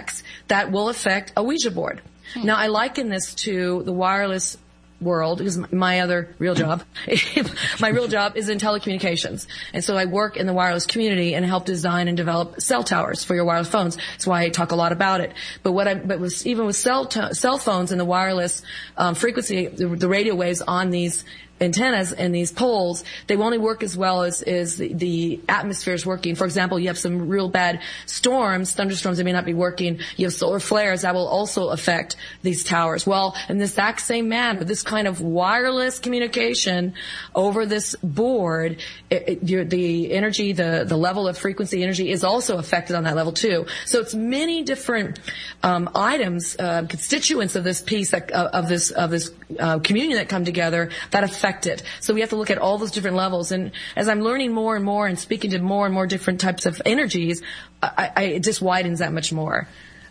that will affect a Ouija board. Now, I liken this to the wireless world because my other real job, (laughs) my real job is in telecommunications. And so I work in the wireless community and help design and develop cell towers for your wireless phones. That's why I talk a lot about it. But what I, but even with cell, to, cell phones and the wireless um, frequency, the, the radio waves on these antennas and these poles, they only work as well as, as the, the atmosphere is working. For example, you have some real bad storms, thunderstorms that may not be working. You have solar flares that will also affect these towers. Well, in the exact same manner, this kind of wireless communication over this board, it, it, the energy, the, the level of frequency energy is also affected on that level too. So it's many different um, items, uh, constituents of this piece, that, uh, of this, of this uh, communion that come together that affect it. So we have to look at all those different levels. And as I'm learning more and more and speaking to more and more different types of energies, I, I, it just widens that much more.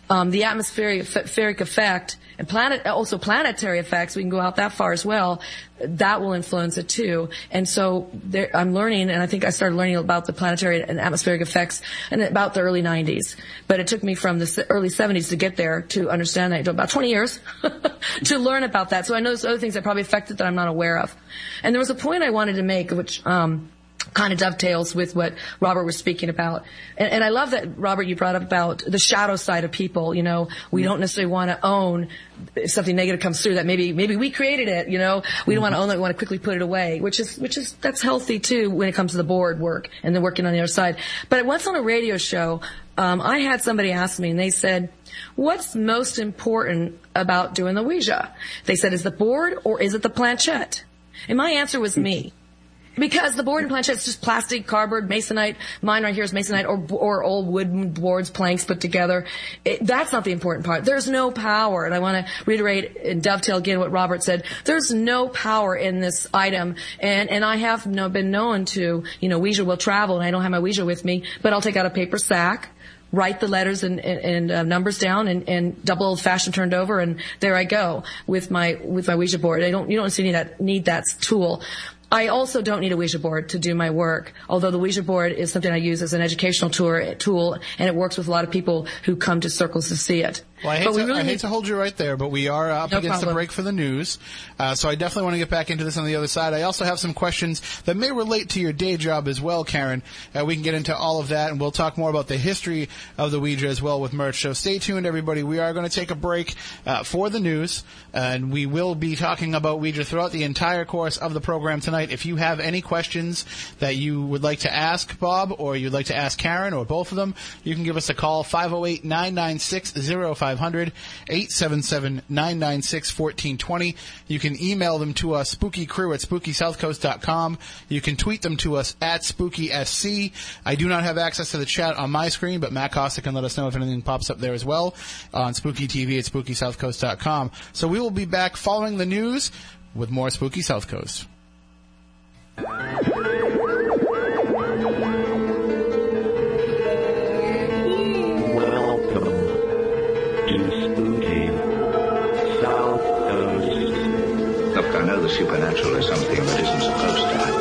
Um, the atmospheric effect and planet also planetary effects. We can go out that far as well. That will influence it too. And so there, I'm learning, and I think I started learning about the planetary and atmospheric effects in about the early 90s. But it took me from the early 70s to get there to understand that. About 20 years (laughs) to learn about that. So I know there's other things that probably affected that I'm not aware of. And there was a point I wanted to make, which um, kind of dovetails with what Robert was speaking about. And, and I love that, Robert, you brought up about the shadow side of people. You know, we don't necessarily want to own if something negative comes through that maybe, maybe we created it, you know, we don't want to own it, we want to quickly put it away, which is, which is, that's healthy too when it comes to the board work and then working on the other side. But once on a radio show, um, I had somebody ask me and they said, what's most important about doing the Ouija? They said, is the board or is it the planchette? And my answer was me. Because the board and planchette is just plastic, cardboard, masonite. Mine right here is masonite or, or old wooden boards, planks put together. It, that's not the important part. There's no power. And I want to reiterate and dovetail again what Robert said. There's no power in this item. And, and I have no, been known to, you know, Ouija will travel and I don't have my Ouija with me, but I'll take out a paper sack write the letters and, and, and uh, numbers down and, and double old fashioned turned over and there I go with my with my Ouija board. I don't you don't see need that need that tool. I also don't need a Ouija board to do my work, although the Ouija board is something I use as an educational tool, and it works with a lot of people who come to circles to see it. Well, I hate, but to, we really I hate need to hold you right there, but we are up No against the break for the news. Uh, so I definitely want to get back into this on the other side. I also have some questions that may relate to your day job as well, Karen. Uh, we can get into all of that, and we'll talk more about the history of the Ouija as well with Murch. So stay tuned, everybody. We are going to take a break uh, for the news, and we will be talking about Ouija throughout the entire course of the program tonight. If you have any questions that you would like to ask Bob, or you'd like to ask Karen, or both of them, you can give us a call 508 996 0500 877 996 1420. You can email them to us, spookycrew at spookysouthcoast.com. You can tweet them to us at spookysc. I do not have access to the chat on my screen, but Matt Costa can let us know if anything pops up there as well on spooky TV at spookysouthcoast.com. So we will be back following the news with more Spooky South Coast. Supernatural is something that isn't supposed to happen.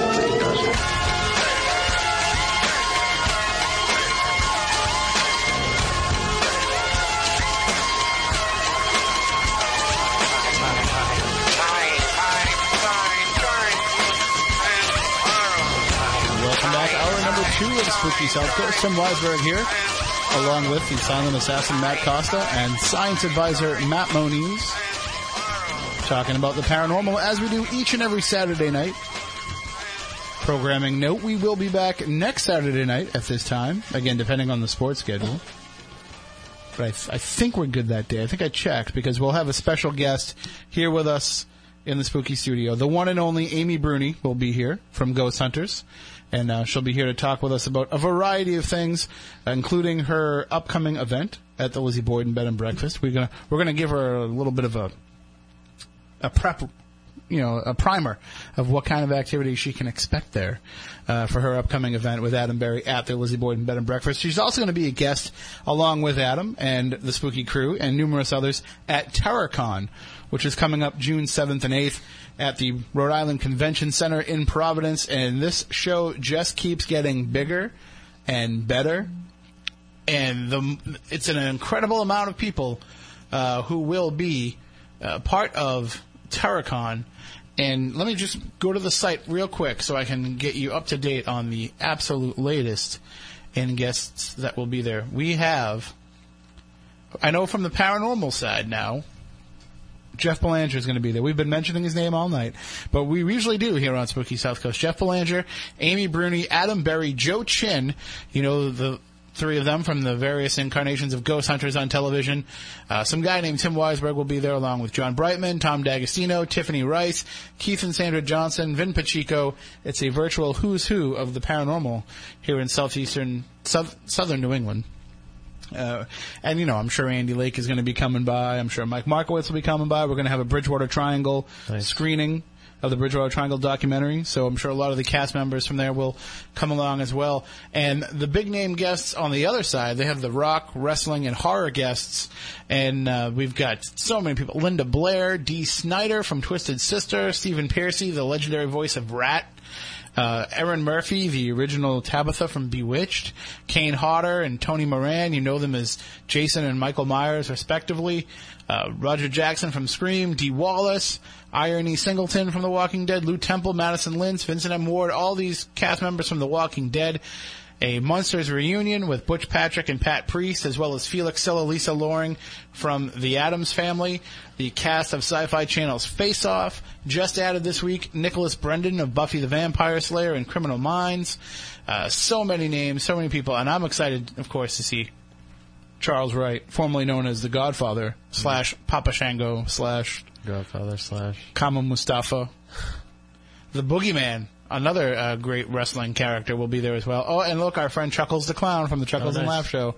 Welcome back. Hour number two of Spooky South Coast. Tim Weisberg here, along with the silent assassin Matt Costa and science advisor Matt Moniz. Talking about the paranormal as we do each and every Saturday night. Programming note, we will be back next Saturday night at this time. Again, depending on the sports schedule. But I, th- I think we're good that day. I think I checked because we'll have a special guest here with us in the spooky studio. The one and only Amy Bruni will be here from Ghost Hunters, and uh, she'll be here to talk with us about a variety of things, including her upcoming event at the Lizzie Borden Bed and Breakfast. We're gonna we're gonna give her a little bit of a a prep, you know, a primer of what kind of activity she can expect there uh, for her upcoming event with Adam Berry at the Lizzie Borden Bed and Breakfast. She's also going to be a guest along with Adam and the Spooky Crew and numerous others at TerrorCon, which is coming up June 7th and 8th at the Rhode Island Convention Center in Providence. And this show just keeps getting bigger and better and the it's an incredible amount of people uh, who will be uh, part of TerrorCon. And let me just go to the site real quick so I can get you up to date on the absolute latest and guests that will be there. We have, I know from the paranormal side now, Jeff Belanger is going to be there. We've been mentioning his name all night, but we usually do here on Spooky South Coast. Jeff Belanger, Amy Bruni, Adam Berry, Joe Chin, you know, the three of them from the various incarnations of Ghost Hunters on television. Uh, some guy named Tim Weisberg will be there along with John Brightman, Tom D'Agostino, Tiffany Rice, Keith and Sandra Johnson, Vin Pacheco. It's a virtual who's who of the paranormal here in southeastern, south, southern New England. Uh, and you know, I'm sure Andy Lake is going to be coming by. I'm sure Mike Markowitz will be coming by. We're going to have a Bridgewater Triangle Nice. screening of the Bridgewater Triangle documentary. So I'm sure a lot of the cast members from there will come along as well. And the big name guests on the other side, they have the rock, wrestling, and horror guests. And uh, we've got so many people: Linda Blair, Dee Snider from Twisted Sister, Stephen Pearcy, the legendary voice of Ratt. Uh, Erin Murphy, the original Tabitha from Bewitched, Kane Hodder and Tony Moran, you know them as Jason and Michael Myers, respectively. Uh, Roger Jackson from Scream, Dee Wallace, IronE Singleton from The Walking Dead, Lew Temple, Madison Lintz, Vincent M. Ward, all these cast members from The Walking Dead. A Munsters reunion with Butch Patrick and Pat Priest, as well as Felix Silla, Lisa Loring from The Addams Family. The cast of Sci-Fi Channel's Face Off. Just added this week, Nicholas Brendon of Buffy the Vampire Slayer and Criminal Minds. Uh, so many names, so many people, and I'm excited, of course, to see Charles Wright, formerly known as the Godfather, slash Papa Shango, slash Godfather slash. Kama Mustafa. The Boogeyman, another uh, great wrestling character, will be there as well. Oh, and look, our friend Chuckles the Clown from the Chuckles Oh, and. Laugh Show.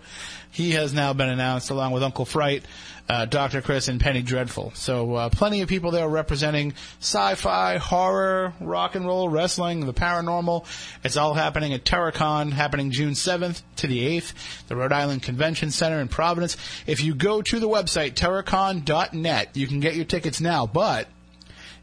He has now been announced along with Uncle Fright, uh, Dr. Chris, and Penny Dreadful. So uh, plenty of people there representing sci-fi, horror, rock and roll, wrestling, the paranormal. It's all happening at TerrorCon, happening June 7th to the 8th, the Rhode Island Convention Center in Providence. If you go to the website, terracon.net, you can get your tickets now, but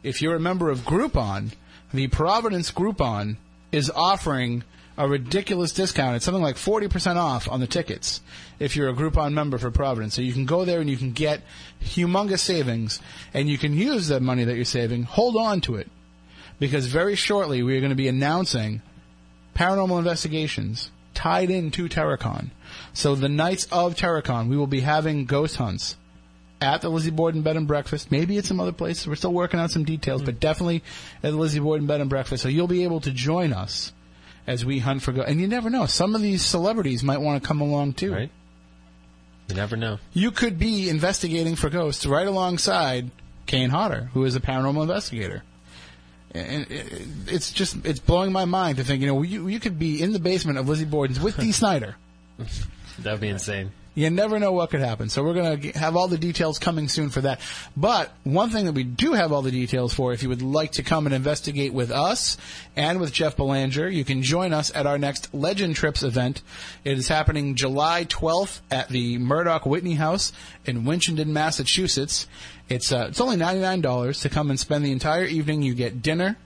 if you're a member of Groupon, the Providence Groupon is offering a ridiculous discount. It's something like 40% off on the tickets if you're a Groupon member for Providence. So you can go there and you can get humongous savings and you can use that money that you're saving. Hold on to it because very shortly we are going to be announcing paranormal investigations tied into TerrorCon. So the nights of TerrorCon, we will be having ghost hunts at the Lizzie Borden Bed and Breakfast. Maybe at some other places. We're still working out some details, mm. but definitely at the Lizzie Borden Bed and Breakfast. So you'll be able to join us as we hunt for ghosts. And you never know. Some of these celebrities might want to come along too. Right? You never know. You could be investigating for ghosts right alongside Kane Hodder, who is a paranormal investigator. And it's just it's blowing my mind to think you know you you could be in the basement of Lizzie Borden's with Dee Snider. (laughs) That'd be insane. You never know what could happen. So we're going to have all the details coming soon for that. But one thing that we do have all the details for, if you would like to come and investigate with us and with Jeff Belanger, you can join us at our next Legend Trips event. It is happening July 12th at the Murdock Whitney House in Winchendon, Massachusetts. It's uh, it's only $99 to come and spend the entire evening. You get dinner,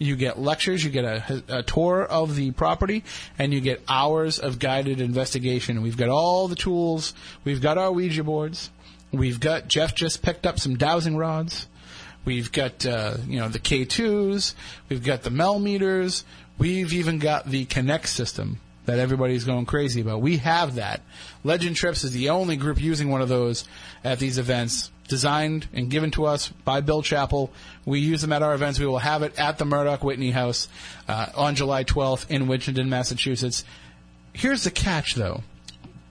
you get lectures, you get a, a tour of the property, and you get hours of guided investigation. We've got all the tools. We've got our Ouija boards. We've got Jeff just picked up some dowsing rods. We've got uh, you know the K2s. We've got the Mel meters. We've even got the Connect system that everybody's going crazy about. We have that. Legend Trips is the only group using one of those at these events, designed and given to us by Bill Chappell. We use them at our events. We will have it at the Murdock Whitney House uh, on July 12th in Winchendon, Massachusetts. Here's the catch, though.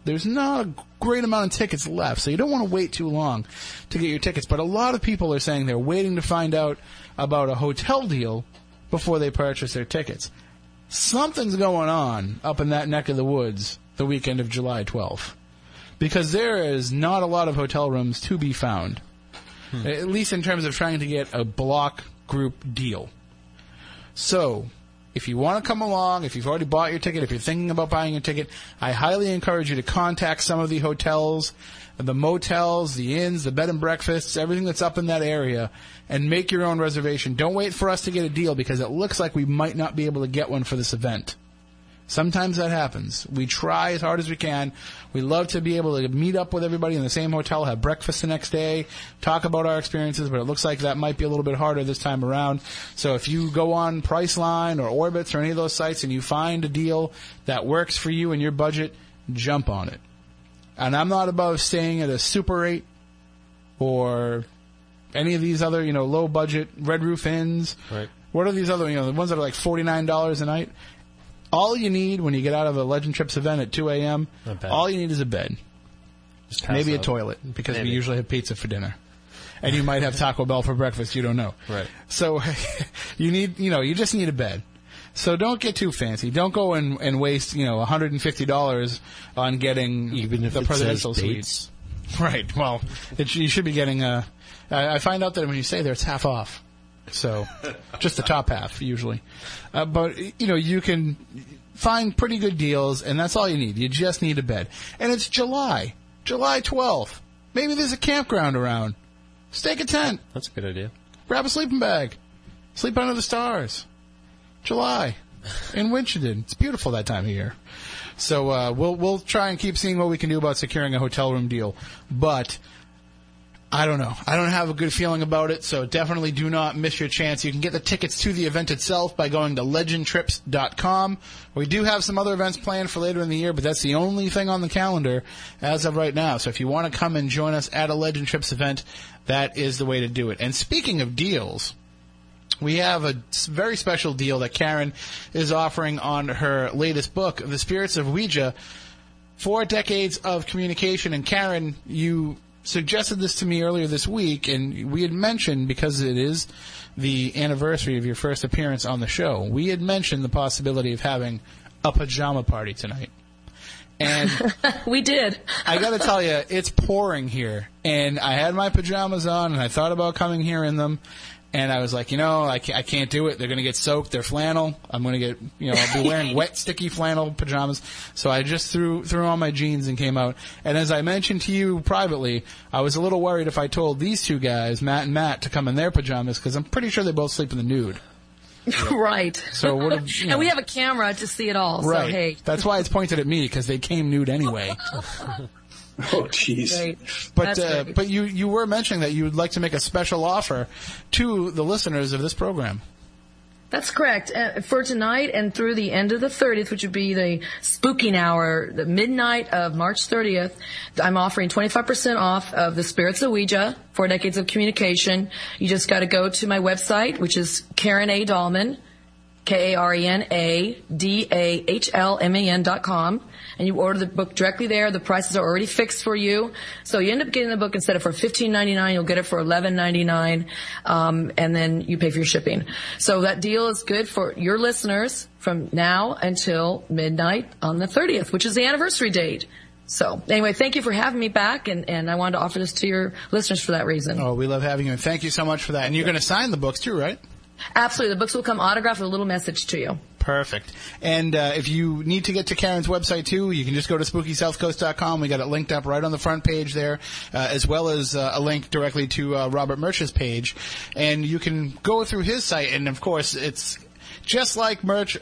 There's not a great amount of tickets left, so you don't want to wait too long to get your tickets. But a lot of people are saying they're waiting to find out about a hotel deal before they purchase their tickets. Something's going on up in that neck of the woods the weekend of July 12th. Because there is not a lot of hotel rooms to be found. Hmm. At least in terms of trying to get a block group deal. So, if you want to come along, if you've already bought your ticket, if you're thinking about buying a ticket, I highly encourage you to contact some of the hotels, the motels, the inns, the bed and breakfasts, everything that's up in that area, and make your own reservation. Don't wait for us to get a deal because it looks like we might not be able to get one for this event. Sometimes that happens. We try as hard as we can. We love to be able to meet up with everybody in the same hotel, have breakfast the next day, talk about our experiences, but it looks like that might be a little bit harder this time around. So if you go on Priceline or Orbitz or any of those sites and you find a deal that works for you and your budget, jump on it. And I'm not above staying at a Super 8 or any of these other, you know, low budget Red Roof Inns. Right. What are these other, you know, the ones that are like $49 a night? All you need when you get out of a Legend Trips event at 2 a.m., all you need is a bed. Maybe a toilet, because we usually have pizza for dinner. And you might have Taco Bell for breakfast, you don't know. Right. So (laughs) you need, you know, you just need a bed. So don't get too fancy. Don't go and, and waste, you know, $150 on getting Even if the presidential suites. (laughs) Right. Well, it, you should be getting a. I find out that when you stay there, it's half off. So, just the top half usually. Uh, but you know, you can find pretty good deals, and that's all you need. You just need a bed, and it's July, July 12th. Maybe there's a campground around. Stake a tent, That's a good idea. grab a sleeping bag, sleep under the stars. July in Winchendon. It's beautiful that time of year. So uh, we'll we'll try and keep seeing what we can do about securing a hotel room deal, but. I don't know. I don't have a good feeling about it, so definitely do not miss your chance. You can get the tickets to the event itself by going to legendtrips.com. We do have some other events planned for later in the year, but that's the only thing on the calendar as of right now. So if you want to come and join us at a Legend Trips event, that is the way to do it. And speaking of deals, we have a very special deal that Karen is offering on her latest book, The Spirits of Ouija. Four decades of communication. And Karen, you suggested this to me earlier this week, and we had mentioned, because it is the anniversary of your first appearance on the show, we had mentioned the possibility of having a pajama party tonight. And (laughs) We did. I got to tell you, it's pouring here, and I had my pajamas on, and I thought about coming here in them, and I was like, you know, I can't, I can't do it. They're going to get soaked. They're flannel. I'm going to get, you know, I'll be wearing (laughs) wet, sticky flannel pajamas. So I just threw threw on my jeans and came out. And as I mentioned to you privately, I was a little worried if I told these two guys, Matt and Matt, to come in their pajamas because I'm pretty sure they both sleep in the nude. (laughs) right. So what? if- you know. And we have a camera to see it all. Right. So hey. That's why it's pointed at me because they came nude anyway. (laughs) (laughs) Oh, jeez. But uh, but you you were mentioning that you would like to make a special offer to the listeners of this program. That's correct. Uh, for tonight and through the end of the 30th, which would be the spooking hour, the midnight of March 30th, I'm offering 25% off of the Spirits of Ouija, Four Decades of Communication. You just got to go to my website, which is Karen A. Dahlman, K-A-R-E-N-A-D-A-H-L-M-A-N dot com. And you order the book directly there. The prices are already fixed for you. So you end up getting the book instead of for $15.99, you'll get it for $11.99. Um, and then you pay for your shipping. So that deal is good for your listeners from now until midnight on the 30th, which is the anniversary date. So anyway, thank you for having me back. And, and I wanted to offer this to your listeners for that reason. Oh, we love having you, and thank you so much for that. And you're going to sign the books too, right? Absolutely. The books will come autographed with a little message to you. Perfect. And uh, if you need to get to Karen's website too, you can just go to SpookySouthCoast.com. We got it linked up right on the front page there, uh, as well as uh, a link directly to uh, Robert Murch's page. And you can go through his site, and of course, it's just like Murch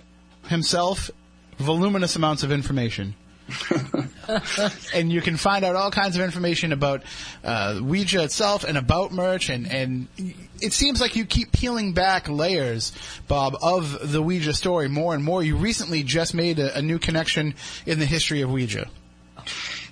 himself, voluminous amounts of information. (laughs) and you can find out all kinds of information about uh, Ouija itself and about Murch, and, and it seems like you keep peeling back layers, Bob, of the Ouija story more and more. You recently just made a, a new connection in the history of Ouija.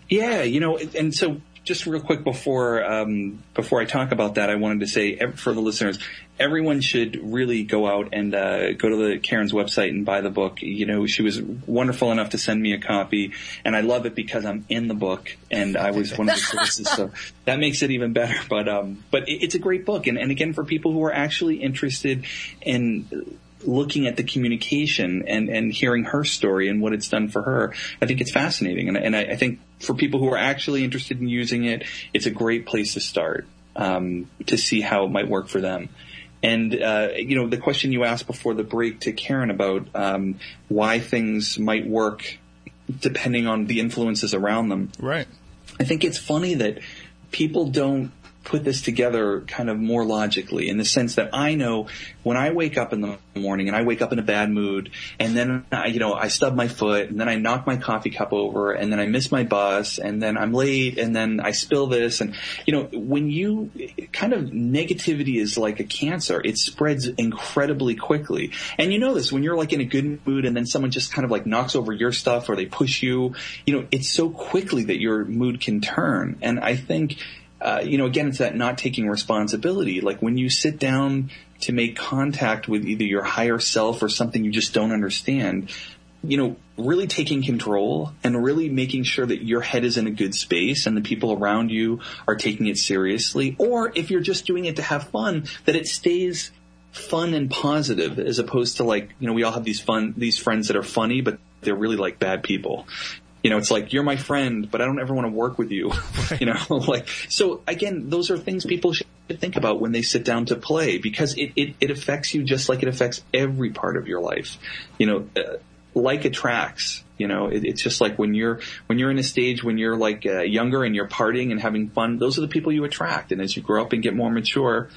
Yeah, you know, and so just real quick before um, before I talk about that, I wanted to say for the listeners, everyone should really go out and uh, go to the Karen's website and buy the book. You know, she was wonderful enough to send me a copy, and I love it because I'm in the book and I was one of the (laughs) sources, so that makes it even better. But um, but it, it's a great book, and, and again for people who are actually interested in looking at the communication and, and hearing her story and what it's done for her, I think it's fascinating. And, and I, I think for people who are actually interested in using it, it's a great place to start um, to see how it might work for them. And uh, you know, the question you asked before the break to Karen about um, why things might work depending on the influences around them. Right. I think it's funny that people don't put this together kind of more logically in the sense that I know when I wake up in the morning and I wake up in a bad mood and then I, you know, I stub my foot and then I knock my coffee cup over and then I miss my bus and then I'm late and then I spill this and, you know, when you kind of negativity is like a cancer, it spreads incredibly quickly. And you know this when you're like in a good mood and then someone just kind of like knocks over your stuff or they push you, you know, it's so quickly that your mood can turn. And I think, uh, you know, again, it's that not taking responsibility. Like when you sit down to make contact with either your higher self or something you just don't understand, you know, really taking control and really making sure that your head is in a good space and the people around you are taking it seriously. Or if you're just doing it to have fun, that it stays fun and positive as opposed to like, you know, we all have these fun, these friends that are funny, but they're really like bad people. You know, it's like you're my friend, but I don't ever want to work with you. (laughs) You know, (laughs) like so. Again, those are things people should think about when they sit down to play because it it, it affects you just like it affects every part of your life. You know, uh, like attracts. You know, it, it's just like when you're when you're in a stage when you're like uh, younger and you're partying and having fun. Those are the people you attract, and as you grow up and get more mature,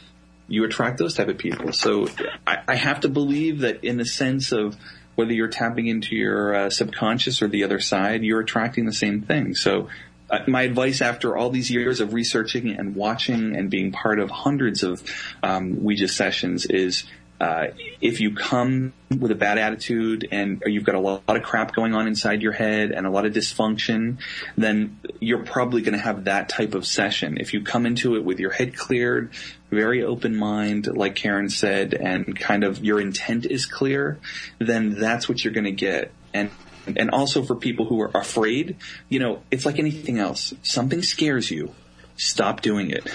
you attract those type of people. So I, I have to believe that in the sense of whether you're tapping into your uh, subconscious or the other side, you're attracting the same thing. So uh, my advice after all these years of researching and watching and being part of hundreds of um, Ouija sessions is uh, if you come with a bad attitude and you've got a lot, of crap going on inside your head and a lot of dysfunction, then you're probably going to have that type of session. If you come into it with your head cleared, very open mind, like Karen said, and kind of your intent is clear, then that's what you're going to get. And and also for people who are afraid, you know, it's like anything else. Something scares you, stop doing it.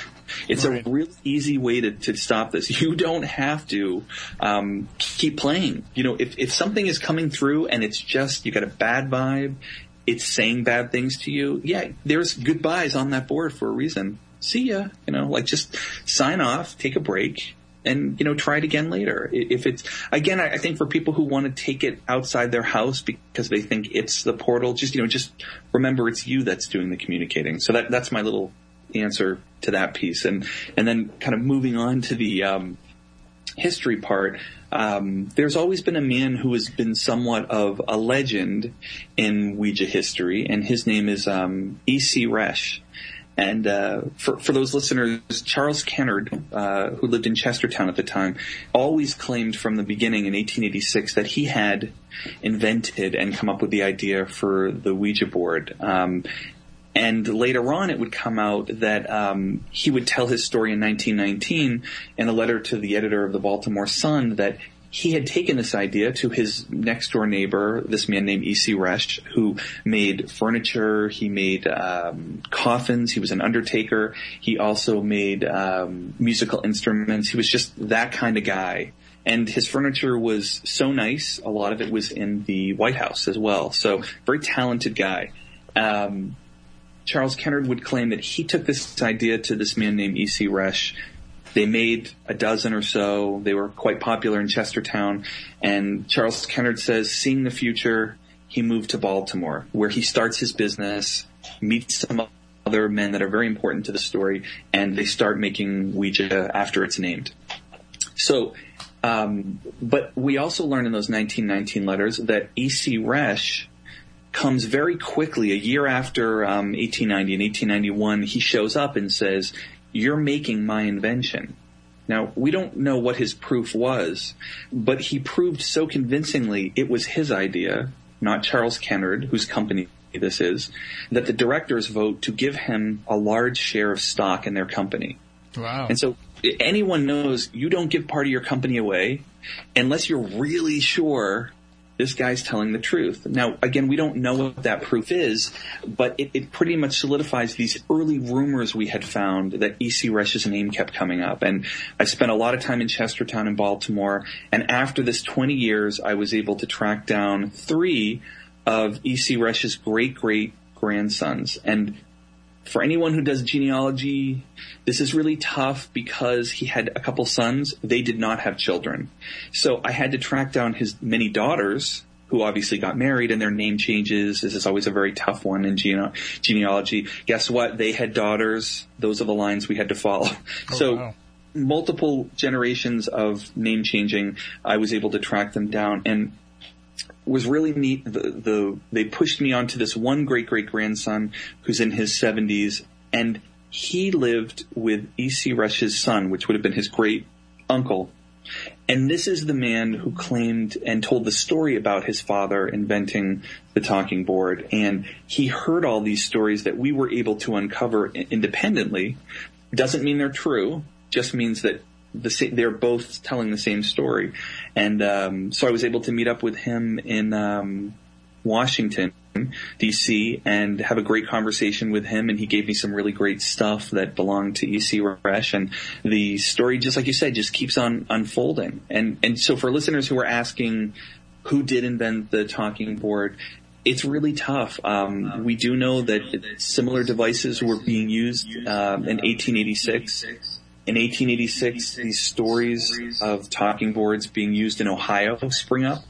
It's right. a real easy way to, to stop this. You don't have to um, keep playing. You know, if, if something is coming through and it's just you got a bad vibe, it's saying bad things to you. Yeah, there's goodbyes on that board for a reason. See ya. You know, like just sign off, take a break, and you know try it again later if it's again i think for people who want to take it outside their house because they think it's the portal just you know just remember it's you that's doing the communicating so that that's my little answer to that piece. And and then kind of moving on to the um, history part. Um, there's always been a man who has been somewhat of a legend in Ouija history, and his name is um, E.C. Reiche. And uh, for for those listeners, Charles Kennard, uh, who lived in Chestertown at the time, always claimed from the beginning in 1886 that he had invented and come up with the idea for the Ouija board. Um, and later on, it would come out that um, he would tell his story in 1919 in a letter to the editor of the Baltimore Sun that he had taken this idea to his next door neighbor, this man named E.C. Reiche, who made furniture. He made um, coffins. He was an undertaker. He also made um, musical instruments. He was just that kind of guy. And his furniture was so nice. A lot of it was in the White House as well. So very talented guy. Um, Charles Kennard would claim that he took this idea to this man named E.C. Reiche. They made a dozen or so. They were quite popular in Chestertown. And Charles Kennard says, seeing the future, he moved to Baltimore, where he starts his business, meets some other men that are very important to the story, and they start making Ouija after it's named. So, um, but we also learn in those 1919 letters that E.C. Reiche comes very quickly. A year after um, 1890 and 1891, he shows up and says, "You're making my invention." Now, we don't know what his proof was, but he proved so convincingly it was his idea, not Charles Kennard, whose company this is, that the directors vote to give him a large share of stock in their company. Wow. And so anyone knows you don't give part of your company away unless you're really sure this guy's telling the truth. Now, again, we don't know what that proof is, but it, it pretty much solidifies these early rumors we had found that E.C. Reiche's name kept coming up. And I spent a lot of time in Chestertown in Baltimore, and after this 20 years, I was able to track down three of E.C. Reiche's great great grandsons. And for anyone who does genealogy, this is really tough because he had a couple sons. They did not have children. So I had to track down his many daughters who obviously got married and their name changes. This is always a very tough one in gene- genealogy. Guess what? They had daughters. Those are the lines we had to follow. (laughs) Oh, so wow. multiple generations of name changing, I was able to track them down. And was really neat. The, the they pushed me onto this one great great grandson who's in his 70s, and he lived with E.C. Reiche's son, which would have been his great uncle. And this is the man who claimed and told the story about his father inventing the talking board. And he heard all these stories that we were able to uncover independently. Doesn't mean they're true, just means that the they're both telling the same story, and um, so I was able to meet up with him in um, Washington, D.C., and have a great conversation with him, and he gave me some really great stuff that belonged to E.C. Reiche, and the story, just like you said, just keeps on unfolding, and and so for listeners who are asking who did invent the talking board, it's really tough. Um, we do know that similar devices were being used um, in 1886. In 1886, these stories of talking boards being used in Ohio spring up.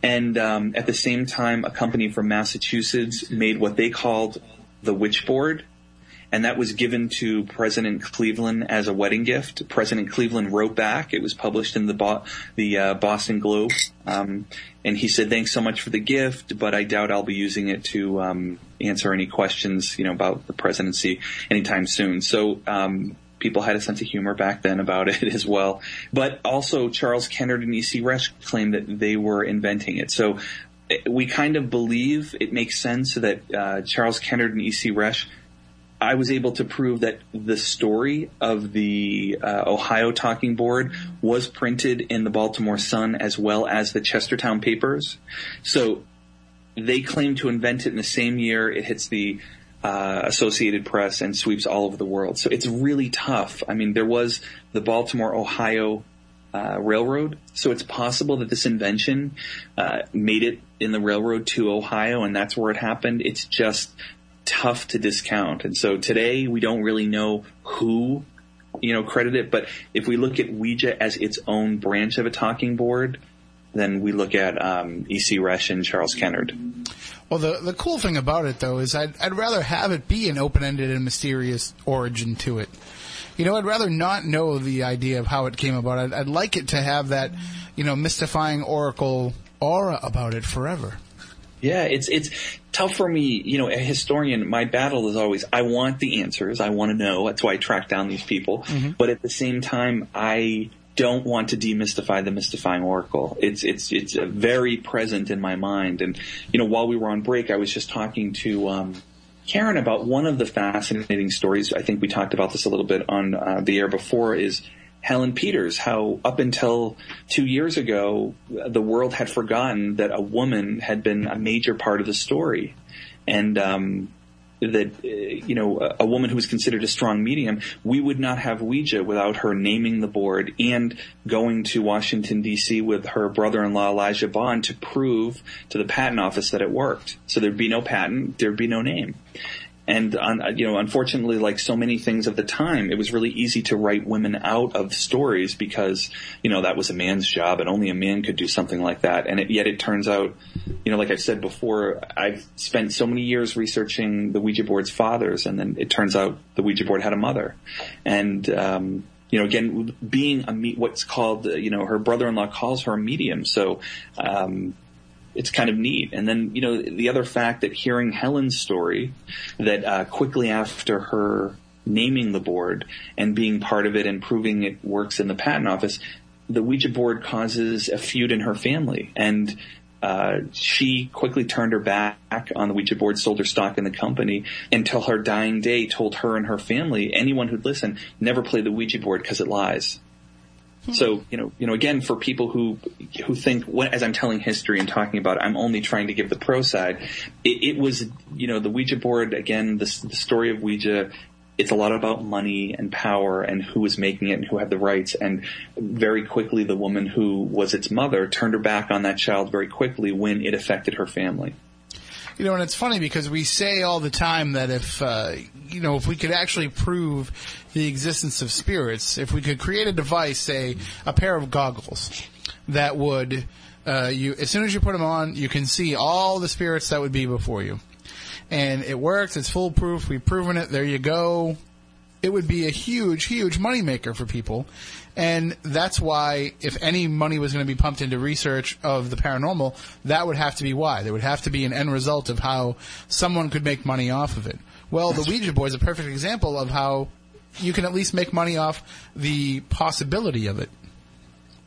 And um, at the same time, a company from Massachusetts made what they called the witchboard, and that was given to President Cleveland as a wedding gift. President Cleveland wrote back. It was published in the Bo- the uh, Boston Globe, um, and he said, "Thanks so much for the gift, but I doubt I'll be using it to um, answer any questions, you know, about the presidency anytime soon." So. Um, people had a sense of humor back then about (laughs) it as well. But also Charles Kennard and E.C. Reiche claimed that they were inventing it. So eh, we kind of believe it makes sense that uh, Charles Kennard and E.C. Reiche I was able to prove that the story of the uh, Ohio talking board was printed in the Baltimore Sun as well as the Chestertown papers. So they claim to invent it in the same year it hits the uh, Associated Press and sweeps all over the world. So it's really tough. I mean, there was the Baltimore, Ohio uh, railroad. So it's possible that this invention uh, made it in the railroad to Ohio, and that's where it happened. It's just tough to discount. And so today we don't really know who, you know, credit it. But if we look at Ouija as its own branch of a talking board, then we look at um, E.C. Reiche and Charles Kennard. Well, the the cool thing about it though is I'd I'd rather have it be an open ended and mysterious origin to it. You know, I'd rather not know the idea of how it came about. I'd, I'd like it to have that, you know, mystifying oracle aura about it forever. Yeah, it's it's tough for me, you know, a historian, my battle is always I want the answers, I want to know. That's why I track down these people. But at the same time, I don't want to demystify the mystifying oracle. It's it's it's very present in my mind. And you know, while we were on break, I was just talking to um, Karen about one of the fascinating stories. I think we talked about this a little bit on uh, the air before. Is Helen Peters, how up until two years ago, the world had forgotten that a woman had been a major part of the story. And, um, that, uh, you know, a, a woman who was considered a strong medium, we would not have Ouija without her naming the board and going to Washington DC with her brother-in-law Elijah Bond to prove to the patent office that it worked. So there'd be no patent, there'd be no name. And on, you know, unfortunately, like so many things of the time, it was really easy to write women out of stories because, you know, that was a man's job and only a man could do something like that. And it, yet it turns out, you know, like I've said before, I've spent so many years researching the Ouija board's fathers, and then it turns out the Ouija board had a mother. And, um, you know, again, being a me- what's called, you know, her brother-in-law calls her a medium. So, um, it's kind of neat. And then, you know, the other fact that hearing Helen's story, that uh, quickly after her naming the board and being part of it and proving it works in the patent office, the Ouija board causes a feud in her family. And uh, she quickly turned her back on the Ouija board, sold her stock in the company until her dying day told her and her family, anyone who'd listen, never play the Ouija board because it lies. Hmm. So you know, you know, again, for people who who think, as I'm telling history and talking about, it, I'm only trying to give the pro side. It, it was, you know, the Ouija board again. The, the story of Ouija. It's a lot about money and power and who was making it and who had the rights. And very quickly, the woman who was its mother turned her back on that child very quickly when it affected her family. You know, and it's funny because we say all the time that if, uh, you know, if we could actually prove the existence of spirits, if we could create a device, say, a pair of goggles that would, uh, you, as soon as you put them on, you can see all the spirits that would be before you. And it works, it's foolproof, we've proven it, there you go. It would be a huge, huge moneymaker for people. And that's why, if any money was going to be pumped into research of the paranormal, that would have to be why. There would have to be an end result of how someone could make money off of it. Well, the Ouija board is a perfect example of how you can at least make money off the possibility of it.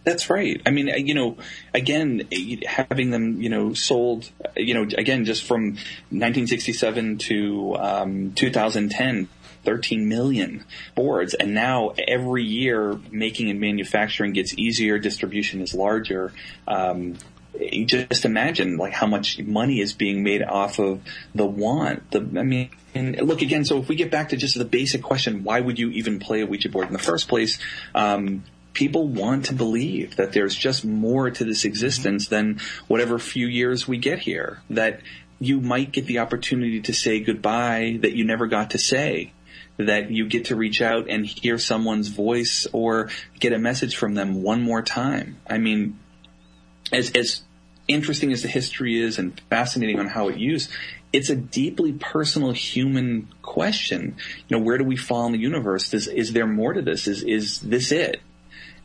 That's right. I mean, you know, again, having them, you know, sold, you know, again, just from 1967 to um, 2010, 13 million boards. And now every year, making and manufacturing gets easier, distribution is larger. Um, you just imagine like how much money is being made off of the want. The, I mean, look again. So if we get back to just the basic question, why would you even play a Ouija board in the first place? Um, people want to believe that there's just more to this existence than whatever few years we get here. That you might get the opportunity to say goodbye that you never got to say. That you get to reach out and hear someone's voice or get a message from them one more time. I mean, as, as interesting as the history is and fascinating on how it used, it's a deeply personal human question. You know, where do we fall in the universe? Is, is there more to this? Is, is this it?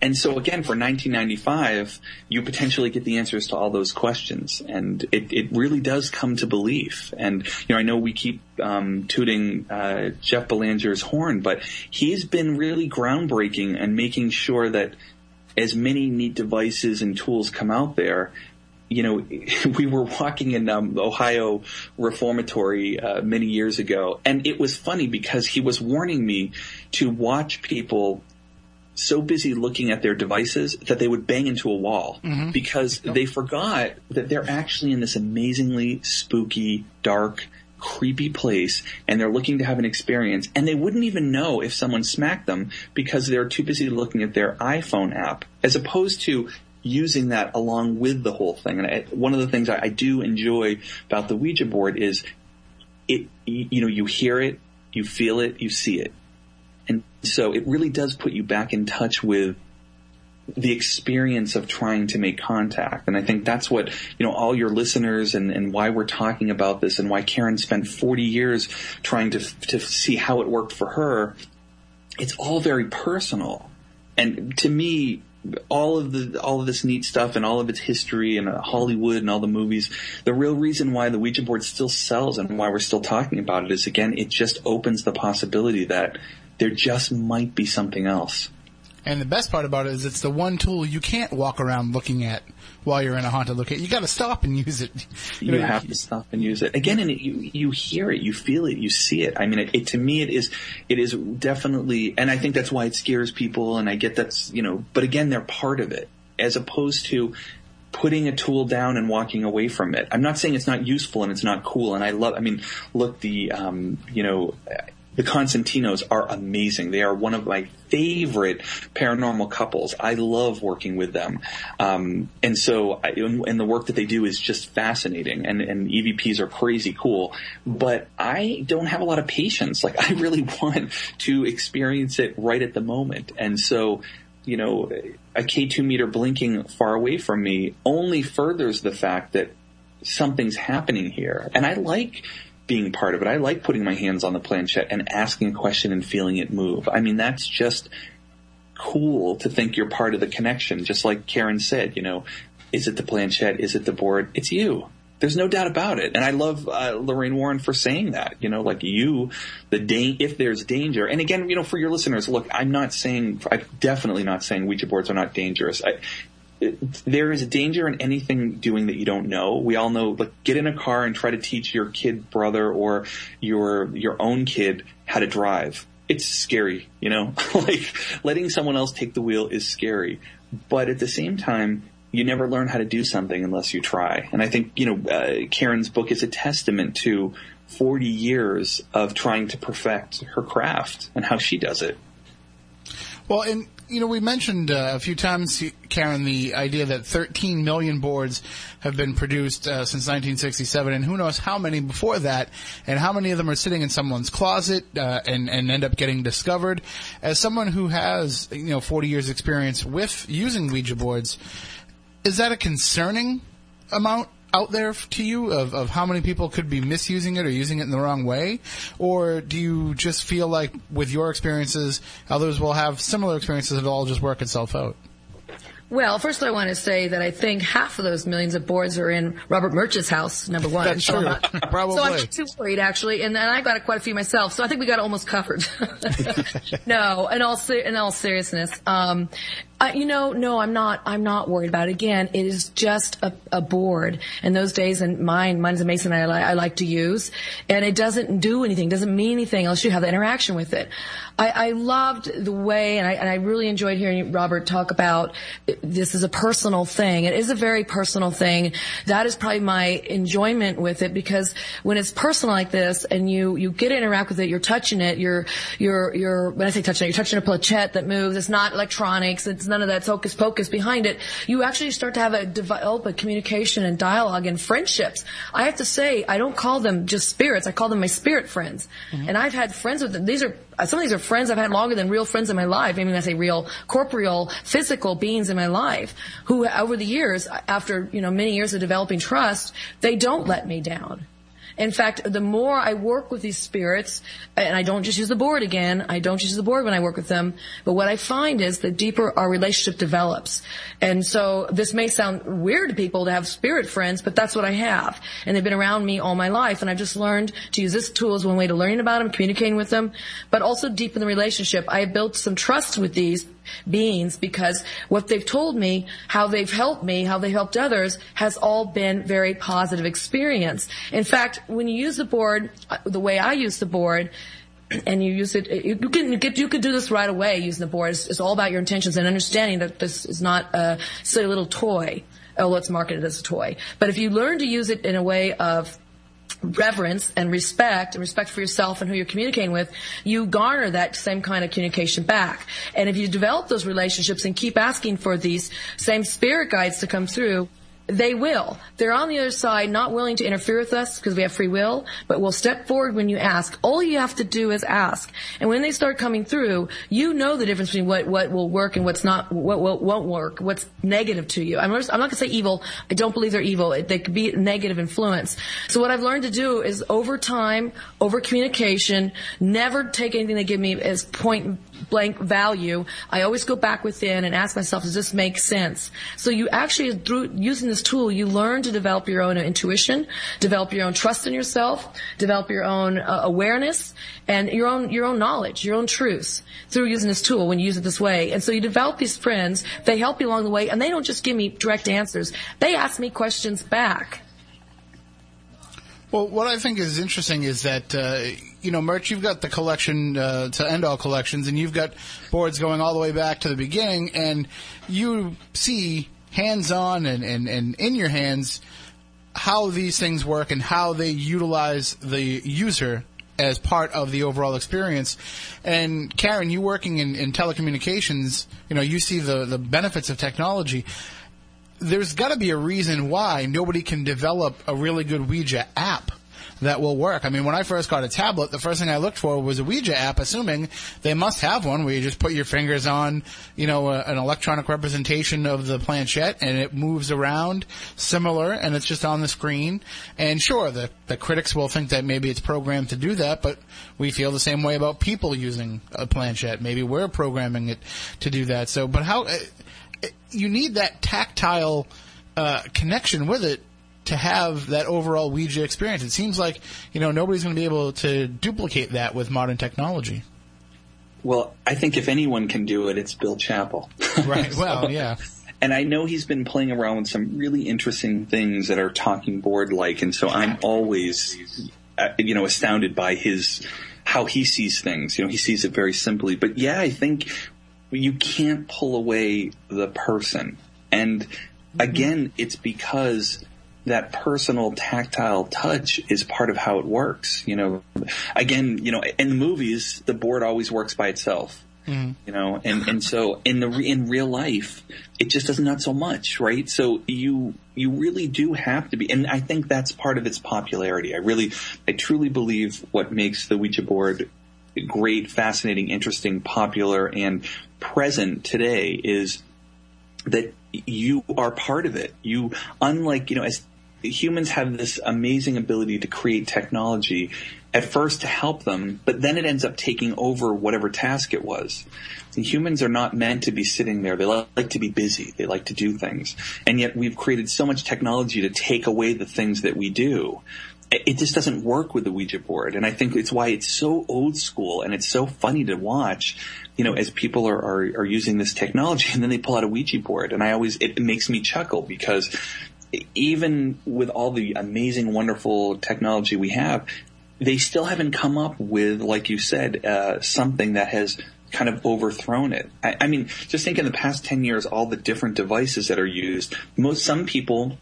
And so again, for 1995, you potentially get the answers to all those questions, and it, it really does come to belief. And you know, I know we keep um, tooting uh, Jeff Belanger's horn, but he's been really groundbreaking and making sure that as many neat devices and tools come out there, you know, (laughs) we were walking in um, Ohio Reformatory uh, many years ago, and it was funny because he was warning me to watch people so busy looking at their devices that they would bang into a wall mm-hmm. because they forgot that they're actually in this amazingly spooky, dark, creepy place and they're looking to have an experience and they wouldn't even know if someone smacked them because they're too busy looking at their iPhone app as opposed to using that along with the whole thing. And I, one of the things I, I do enjoy about the Ouija board is it, you know, you hear it, you feel it, you see it. So it really does put you back in touch with the experience of trying to make contact. And I think that's what, you know, all your listeners and, and why we're talking about this and why Karen spent 40 years trying to, to see how it worked for her. It's all very personal. And to me, all of the all of this neat stuff and all of its history and uh, Hollywood and all the movies. The real reason why the Ouija board still sells and why we're still talking about it is again, it just opens the possibility that there just might be something else. And the best part about it is it's the one tool you can't walk around looking at while you're in a haunted location. You got to stop and (laughs) use it. You, know, have to stop and use it again, and it, you you hear it, you feel it, you see it. I mean, it, it to me, it is it is definitely, and I think that's why it scares people. And I get that's you know, but again, they're part of it as opposed to putting a tool down and walking away from it. I'm not saying it's not useful and it's not cool. And I love. I mean, look, the um, you know. The Constantinos are amazing. They are one of my favorite paranormal couples. I love working with them. Um, and so, I, and the work that they do is just fascinating and, and EVPs are crazy cool. But I don't have a lot of patience. Like I really (laughs) want to experience it right at the moment. And so, you know, a K2 meter blinking far away from me only furthers the fact that something's happening here. And I like being part of it. I like putting my hands on the planchette and asking a question and feeling it move. I mean, that's just cool to think you're part of the connection. Just like Karen said, you know, is it the planchette? Is it the board? It's you. There's no doubt about it. And I love uh, Lorraine Warren for saying that, you know, like you, the da- if there's danger. And again, you know, for your listeners, look, I'm not saying, I'm definitely not saying Ouija boards are not dangerous. I, there is danger in anything doing that you don't know. We all know, like, get in a car and try to teach your kid brother or your your own kid how to drive. It's scary, you know. (laughs) like letting someone else take the wheel is scary, but at the same time, you never learn how to do something unless you try. And I think you know uh, Karen's book is a testament to 40 years of trying to perfect her craft and how she does it. Well, and you know, we mentioned uh, a few times, Karen, the idea that 13 million boards have been produced uh, since 1967, and who knows how many before that, and how many of them are sitting in someone's closet uh, and and end up getting discovered. As someone who has you know 40 years experience with using Ouija boards, is that a concerning amount out there to you of, of how many people could be misusing it or using it in the wrong way? Or do you just feel like with your experiences, others will have similar experiences and it'll all just work itself out? Well, first I want to say that I think half of those millions of boards are in Robert Murch's house, number one. That's So I'm true. not- (laughs) Probably. So I'm not too worried actually, and, and I got quite a few myself. So I think we got almost covered. (laughs) (laughs) no, in all in all seriousness, um, I, you know, no, I'm not. I'm not worried about it. Again, it is just a, a board. and those days, and mine, mine's a Mason. I, li- I like to use, and it doesn't do anything. Doesn't mean anything unless you have the interaction with it. I, I loved the way, and I, and I really enjoyed hearing Robert talk about this is a personal thing. It is a very personal thing. That is probably my enjoyment with it because when it's personal like this and you, you get to interact with it, you're touching it, you're, you're, you're, when I say touching it, you're touching a planchette that moves. It's not electronics. It's none of that hocus pocus behind it. You actually start to have a develop a communication and dialogue and friendships. I have to say, I don't call them just spirits. I call them my spirit friends. Mm-hmm. And I've had friends with them. These are uh, some of these are friends I've had longer than real friends in my life. I mean, I say real corporeal, physical beings in my life who, over the years, after you know many years of developing trust, they don't let me down. In fact, the more I work with these spirits, and I don't just use the board again, I don't use the board when I work with them, but what I find is the deeper our relationship develops. And so this may sound weird to people to have spirit friends, but that's what I have. And they've been around me all my life, and I've just learned to use this tool as one way to learning about them, communicating with them, but also deepen the relationship. I have built some trust with these beings because what they've told me, how they've helped me, how they've helped others, has all been very positive experience. In fact, when you use the board, the way I use the board, (clears throat) and you use it, you can get, you could do this right away using the board. It's, it's all about your intentions and understanding that this is not a silly little toy. Oh, let's market it as a toy. But if you learn to use it in a way of reverence and respect and respect for yourself and who you're communicating with, you garner that same kind of communication back. And if you develop those relationships and keep asking for these same spirit guides to come through, they will. They're on the other side, not willing to interfere with us because we have free will, but will step forward when you ask. All you have to do is ask. And when they start coming through, you know the difference between what, what will work and what's not, what, what won't work, what's negative to you. I'm, I'm not going to say evil. I don't believe they're evil. They could be negative influence. So what I've learned to do is over time, over communication, never take anything they give me as point blank value. I always go back within and ask myself, does this make sense? So you actually, through using this tool, you learn to develop your own intuition, develop your own trust in yourself, develop your own uh, awareness, and your own your own knowledge, your own truths through using this tool when you use it this way. And so you develop these friends. They help you along the way, and they don't just give me direct answers. They ask me questions back. Well, what I think is interesting is that uh, you know, Murch, you've got the collection uh, to end all collections, and you've got boards going all the way back to the beginning, and you see hands-on and, and, and in your hands how these things work and how they utilize the user as part of the overall experience. And Karen, you working in, in telecommunications, you know, you see the, the benefits of technology there's got to be a reason why nobody can develop a really good Ouija app that will work. I mean, when I first got a tablet, the first thing I looked for was a Ouija app, assuming they must have one where you just put your fingers on, you know, a, an electronic representation of the planchette and it moves around similar and it's just on the screen. And sure, the, the critics will think that maybe it's programmed to do that, but we feel the same way about people using a planchette. Maybe we're programming it to do that. So, but how, you need that tactile uh, connection with it to have that overall Ouija experience. It seems like you know nobody's going to be able to duplicate that with modern technology. Well, I think if anyone can do it, it's Bill Chappell. (laughs) Right. (laughs) Well, yeah. And I know he's been playing around with some really interesting things that are talking board like, and so I'm always, uh, you know, astounded by his how he sees things. You know, he sees it very simply. But yeah, I think you can't pull away the person. And again, it's because that personal tactile touch is part of how it works. You know, again, you know, in the movies, the board always works by itself. Mm-hmm. You know, and and so in the in real life, it just does not so much, right? So you you really do have to be, and I think that's part of its popularity. I really, I truly believe what makes the Ouija board great, fascinating, interesting, popular, and present today is that you are part of it. You, unlike, you know, as humans have this amazing ability to create technology at first to help them, but then it ends up taking over whatever task it was. And humans are not meant to be sitting there. They like to be busy. They like to do things. And yet we've created so much technology to take away the things that we do. It just doesn't work with the Ouija board. And I think it's why it's so old school and it's so funny to watch, you know, as people are, are, are using this technology (laughs) and then they pull out a Ouija board. And I always, it makes me chuckle because even with all the amazing, wonderful technology we have, they still haven't come up with, like you said, uh, something that has kind of overthrown it. I, I, mean, just think in the past 10 years, all the different devices that are used, most, some people,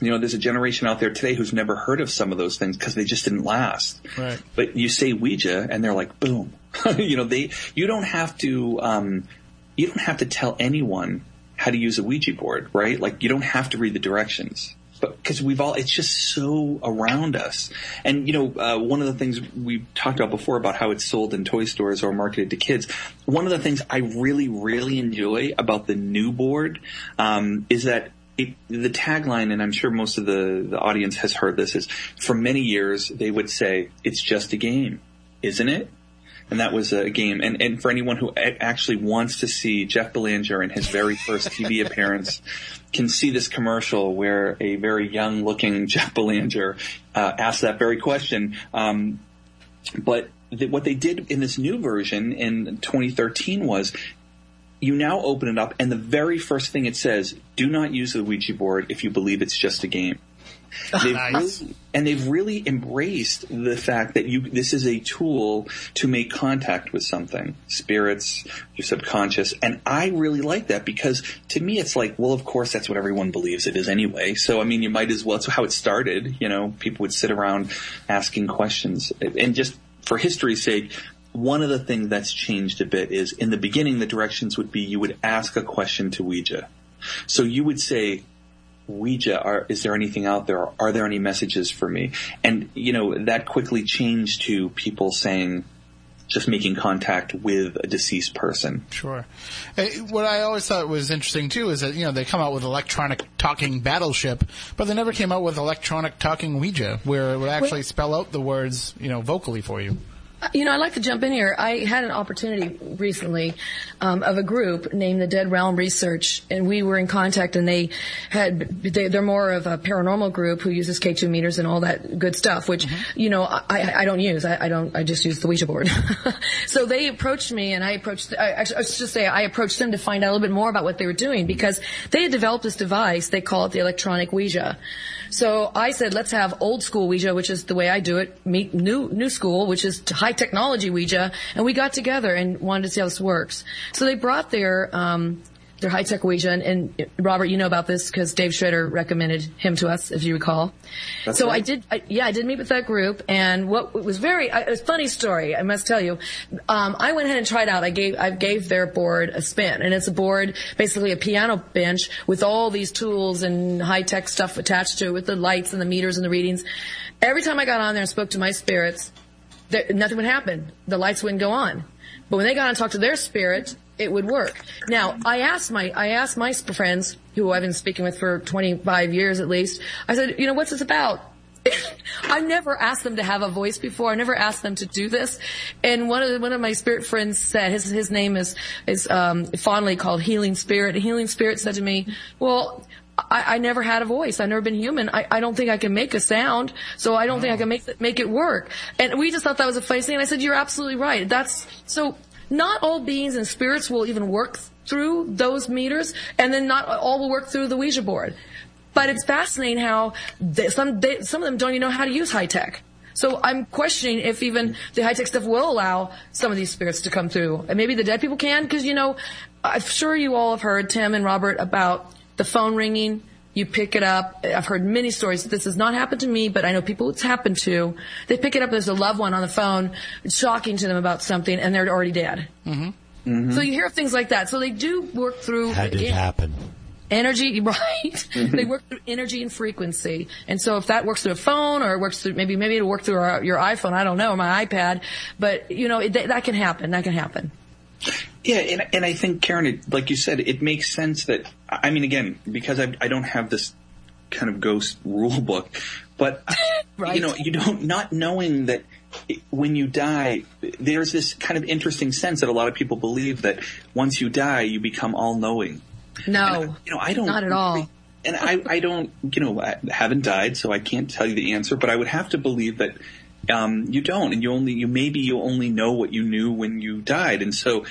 you know, there's a generation out there today who's never heard of some of those things because they just didn't last. Right. But you say Ouija and they're like, boom. (laughs) you know, they, you don't have to, um, you don't have to tell anyone how to use a Ouija board, right? Like you don't have to read the directions. But because we've all, it's just so around us. And, you know, uh, one of the things we talked about before about how it's sold in toy stores or marketed to kids. One of the things I really, really enjoy about the new board, um, is that it, the tagline, and I'm sure most of the, the audience has heard this, is for many years they would say, it's just a game, isn't it? And that was a game. And, and for anyone who actually wants to see Jeff Belanger in his very first TV (laughs) appearance, can see this commercial where a very young looking (laughs) Jeff Belanger uh, asked that very question. Um, but th- what they did in this new version in 2013 was you now open it up and the very first thing it says, do not use the Ouija board if you believe it's just a game. (laughs) They've Nice. really, and they've really embraced the fact that you this is a tool to make contact with something, spirits, your subconscious, and I really like that because to me it's like, well, of course that's what everyone believes it is anyway. So I mean, you might as well. It's how it started. You know, people would sit around asking questions, and just for history's sake. One of the things that's changed a bit is in the beginning, the directions would be you would ask a question to Ouija. So you would say, Ouija, are, is there anything out there? Are there any messages for me? And, you know, that quickly changed to people saying, just making contact with a deceased person. Sure. Uh, What I always thought was interesting too is that you know they come out with electronic talking battleship, but they never came out with electronic talking Ouija, where it would actually spell out the words you know vocally for you. You know, I'd like to jump in here. I had an opportunity recently um, of a group named the Dead Realm Research, and we were in contact, and they had they, they're more of a paranormal group who uses K2 meters and all that good stuff, which you know I, I don't use. I, I don't. I just use the Ouija board. (laughs) so they approached me, and I approached. I, actually, I should just say I approached them to find out a little bit more about what they were doing because they had developed this device. They call it the electronic Ouija. So I said, let's have old school Ouija, which is the way I do it, meet new new school, which is high technology Ouija, and we got together and wanted to see how this works. So they brought their um, their high tech Ouija, and, and Robert, you know about this because Dave Schrader recommended him to us, if you recall. so I did, I, yeah, I did meet with that group, and what was very, I- it was a funny story, I must tell you. Um, I went ahead and tried out. I gave, I gave their board a spin, and it's a board, basically a piano bench with all these tools and high tech stuff attached to it, with the lights and the meters and the readings. Every time I got on there and spoke to my spirits, there, nothing would happen. The lights wouldn't go on. But when they got on and talked to their spirit, it would work. Now, I asked my, I asked my friends, who I've been speaking with for 25 years at least, I said, you know, what's this about? (laughs) I've never asked them to have a voice before. I never asked them to do this. And one of the, one of my spirit friends said his his name is is um, fondly called Healing Spirit. And Healing Spirit said to me, "Well, I, I never had a voice. I've never been human. I, I don't think I can make a sound, so I don't think I can make make it work." And we just thought that was a funny thing. And I said, "You're absolutely right. That's so." Not all beings and spirits will even work through those meters, and then not all will work through the Ouija board. But it's fascinating how they, some they, some of them don't even know how to use high tech. So I'm questioning if even the high tech stuff will allow some of these spirits to come through, and maybe the dead people can, because you know, I'm sure you all have heard Tim and Robert about the phone ringing. You pick it up. I've heard many stories. This has not happened to me, but I know people it's happened to. They pick it up. There's a loved one on the phone, talking to them about something, and they're already dead. Mm-hmm. mm-hmm. So you hear things like that. So they do work through How did it happen? energy, (laughs) right? Mm-hmm. they work through energy and frequency. And so if that works through a phone or it works through, maybe, maybe it'll work through our, your iPhone, I don't know, or my iPad, but you know, it, that, that can happen. That can happen. Yeah, and, and I think Karen, it, like you said, it makes sense that I mean, again, because I, I don't have this kind of ghost rule book, but (laughs) Right. you know, you don't not knowing that it- when you die, there's this kind of interesting sense that a lot of people believe that once you die, you become all knowing. No. You know, I don't Not at all. And I, I don't, you know, I haven't died, so I can't tell you the answer. But I would have to believe that um, you don't, and you only, you maybe you only know what you knew when you died, and so.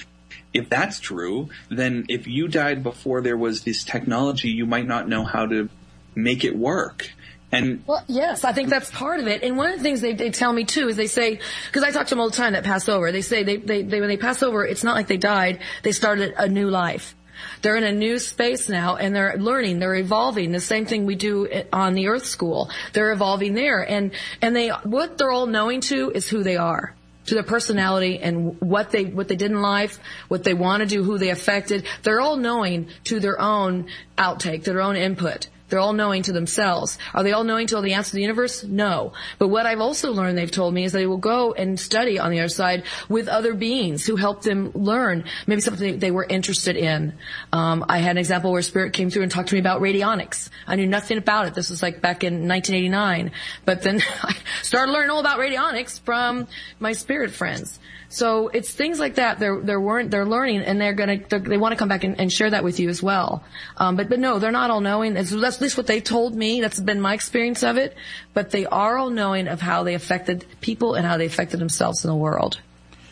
If that's true, then if you died before there was this technology, you might not know how to make it work. And Well, yes, I think that's part of it. And one of the things they, they tell me too is they say, because I talk to them all the time that pass over, they say they, they, they, when they pass over, it's not like they died, they started a new life. They're in a new space now and they're learning, they're evolving. The same thing we do on the Earth School. They're evolving there. And, and they, what they're all knowing to is who they are. to their personality and what they what they did in life, what they want to do, who they affected. They're all knowing to their own outtake, their own input. They're all knowing to themselves. Are they all knowing to all the answers to the universe? No. But what I've also learned, they've told me, is they will go and study on the other side with other beings who help them learn maybe something they were interested in. Um, I had an example where Spirit came through and talked to me about radionics. I knew nothing about it. This was like back in 1989. But then (laughs) I started learning all about radionics from my Spirit friends. So it's things like that. They're they're weren't they're learning and they're gonna they're, they want to come back and, and share that with you as well. Um, but but no, they're not all knowing. That's, that's at least what they told me. That's been my experience of it. But they are all knowing of how they affected people and how they affected themselves in the world.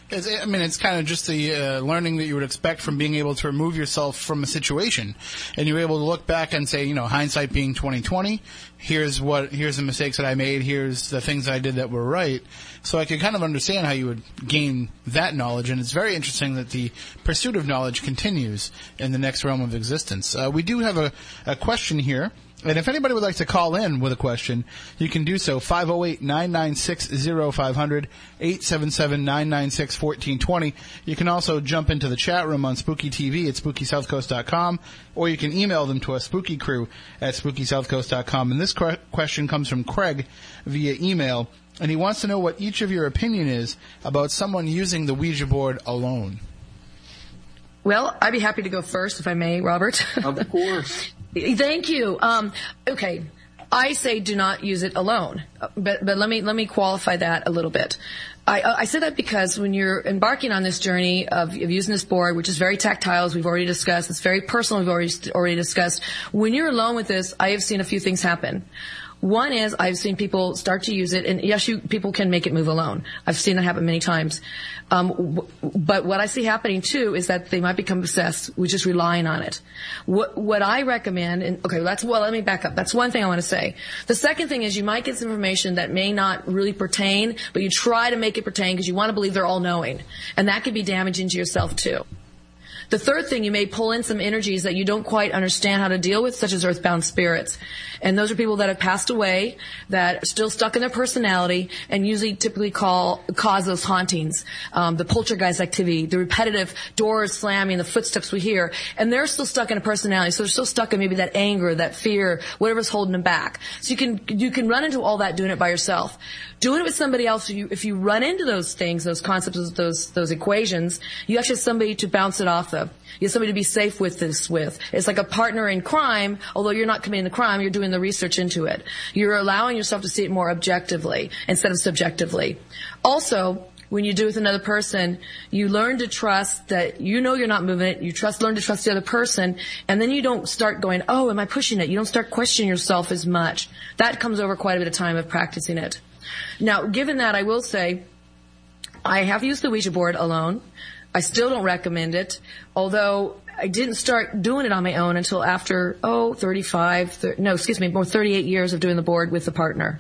I mean, it's kind of just the uh, learning that you would expect from being able to remove yourself from a situation, and you're able to look back and say, you know, hindsight being 2020. Here's what, here's the mistakes that I made. Here's the things I did that were right. So I can kind of understand how you would gain that knowledge, and it's very interesting that the pursuit of knowledge continues in the next realm of existence. Uh, we do have a, a question here. And if anybody would like to call in with a question, you can do so 508-996-0500, 877-996-1420. You can also jump into the chat room on Spooky TV at SpookySouthCoast.com, or you can email them to us, SpookyCrew at SpookySouthCoast.com. And this que- question comes from Craig via email, and he wants to know what each of your opinion is about someone using the Ouija board alone. Well, I'd be happy to go first if I may, Robert. Of course. Thank you. Um, okay. I say do not use it alone, but but let me let me qualify that a little bit. I, I say that because when you're embarking on this journey of, of using this board, which is very tactile, as we've already discussed, it's very personal, we've already already discussed. When you're alone with this, I have seen a few things happen. One is I've seen people start to use it, and yes, you people can make it move alone. I've seen that happen many times. Um, w- but what I see happening too is that they might become obsessed with just relying on it. What what I recommend, and okay, that's well. Let me back up. That's one thing I want to say. The second thing is you might get some information that may not really pertain, but you try to make it pertain because you want to believe they're all knowing, and that could be damaging to yourself too. The third thing, you may pull in some energies that you don't quite understand how to deal with, such as earthbound spirits. And those are people that have passed away, that are still stuck in their personality, and usually typically call, cause those hauntings. Um, the poltergeist activity, the repetitive doors slamming, the footsteps we hear. And they're still stuck in a personality, so they're still stuck in maybe that anger, that fear, whatever's holding them back. So you can, you can run into all that doing it by yourself. Doing it with somebody else, you, if you run into those things, those concepts, those, those equations, you actually have somebody to bounce it off of. You have somebody to be safe with this with. It's like a partner in crime, although you're not committing the crime, you're doing the research into it. You're allowing yourself to see it more objectively instead of subjectively. Also, when you do with another person, you learn to trust that you know you're not moving it. You trust, learn to trust the other person, and then you don't start going, "Oh, am I pushing it?" You don't start questioning yourself as much. That comes over quite a bit of time of practicing it. Now, given that, I will say, I have used the Ouija board alone. I still don't recommend it, although I didn't start doing it on my own until after, oh, 35, thir- no, excuse me, more 38 years of doing the board with a partner.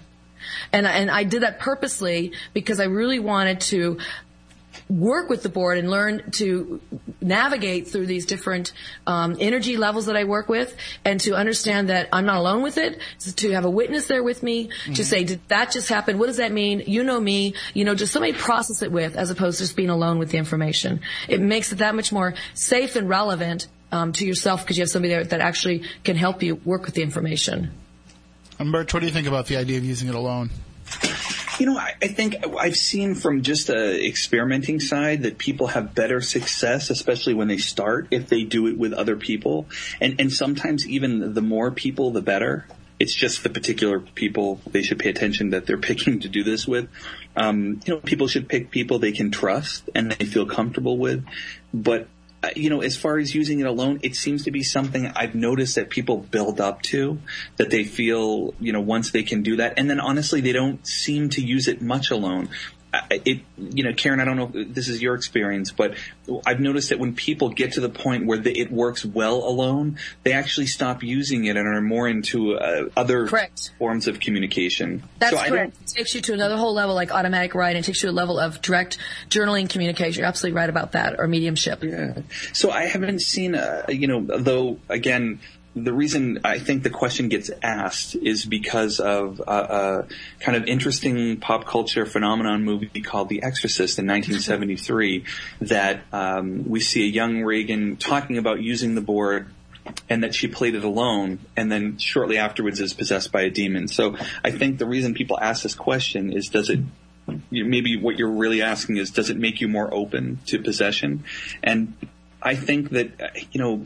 And, and I did that purposely because I really wanted to work with the board and learn to navigate through these different um, energy levels that I work with, and to understand that I'm not alone with it. To have a witness there with me to say, "Did that just happen? What does that mean?" You know me. You know, just somebody process it with, as opposed to just being alone with the information. It makes it that much more safe and relevant um, to yourself because you have somebody there that actually can help you work with the information. And Bert, what do you think about the idea of using it alone? You know, I, I think I've seen from just a experimenting side that people have better success, especially when they start, if they do it with other people. And, and sometimes even the more people, the better. It's just the particular people they should pay attention that they're (laughs) picking to do this with. Um, you know, people should pick people they can trust and they feel comfortable with. But Uh, you know, as far as using it alone, it seems to be something I've noticed that people build up to, that they feel, you know, once they can do that. And then honestly, they don't seem to use it much alone. It, you know, Karen, I don't know if this is your experience, but I've noticed that when people get to the point where the, it works well alone, they actually stop using it and are more into uh, other Correct. forms of communication. That's so correct. It takes you to another whole level, like automatic writing. It takes you to a level of direct journaling communication. You're absolutely right about that, or mediumship. Yeah. So I haven't seen, uh, you know, though again, the reason I think the question gets asked is because of a, a kind of interesting pop culture phenomenon movie called The Exorcist in 1973 (laughs) that um, we see a young Regan talking about using the board and that she played it alone and then shortly afterwards is possessed by a demon. So I think the reason people ask this question is does it you- maybe what you're really asking is does it make you more open to possession? And I think that uh, you know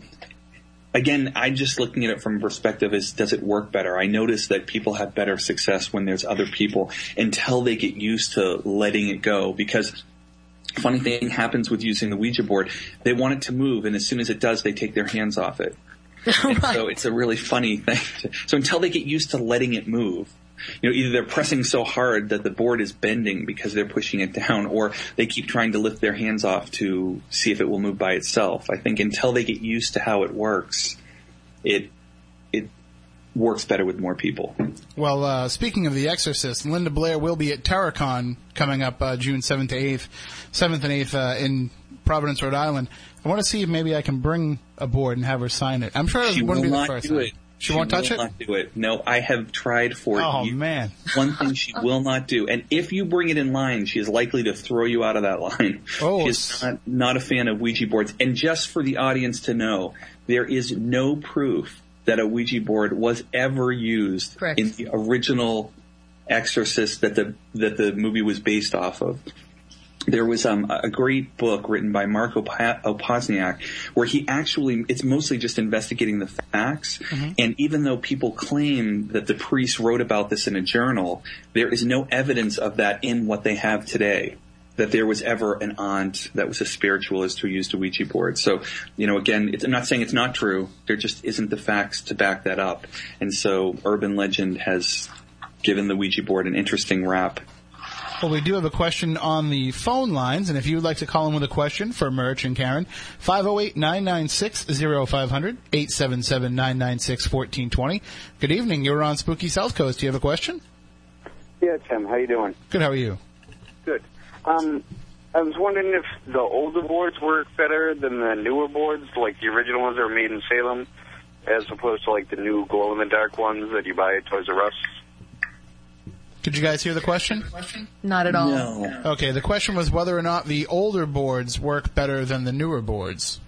again, I'm just looking at it from a perspective is does it work better? I notice that people have better success when there's other people until they get used to letting it go because funny thing happens with using the Ouija board. They want it to move and as soon as it does, they take their hands off it. (laughs) Oh and So it's a really funny thing. So until they get used to letting it move, you know, either they're pressing so hard that the board is bending because they're pushing it down, or they keep trying to lift their hands off to see if it will move by itself. I think until they get used to how it works, it it works better with more people. Well, uh, speaking of The Exorcist, Linda Blair will be at TerrorCon coming up uh, June 7th to 8th, 7th and 8th uh, in Providence, Rhode Island. I want to see if maybe I can bring a board and have her sign it. I'm sure it She wouldn't will be the first time. it. She, won't touch it? Not do it. No, I have tried for Oh, years. man. One thing she will not do, and if you bring it in line, she is likely to throw you out of that line. Oh, she is not, not a fan of Ouija boards. And just for the audience to know, there is no proof that a Ouija board was ever used Correct. in the original Exorcist that the that the movie was based off of there was um, a great book written by Mark Opsasnick where he actually, it's mostly just investigating the facts. And even though people claim that the priest wrote about this in a journal, there is no evidence of that in what they have today. That there was ever an aunt that was a spiritualist who used a Ouija board. So, you know, again, it's, I'm not saying it's not true. There just isn't the facts to back that up. And so urban legend has given the Ouija board an interesting rap. Well, we do have a question on the phone lines, and if you would like to call in with a question for Murch and Karen, 508-996-0500, 877-996-1420. Good evening. You're on Spooky South Coast. Do you have a question? Yeah, Tim, how you doing? Good. How are you? Good. Um, I was wondering if the older boards work better than the newer boards, like the original ones that were made in Salem, as opposed to like the new glow in the dark ones that you buy at Toys R Us. Did you guys hear the question? Not at all. No. Okay, the question was whether or not the older boards work better than the newer boards.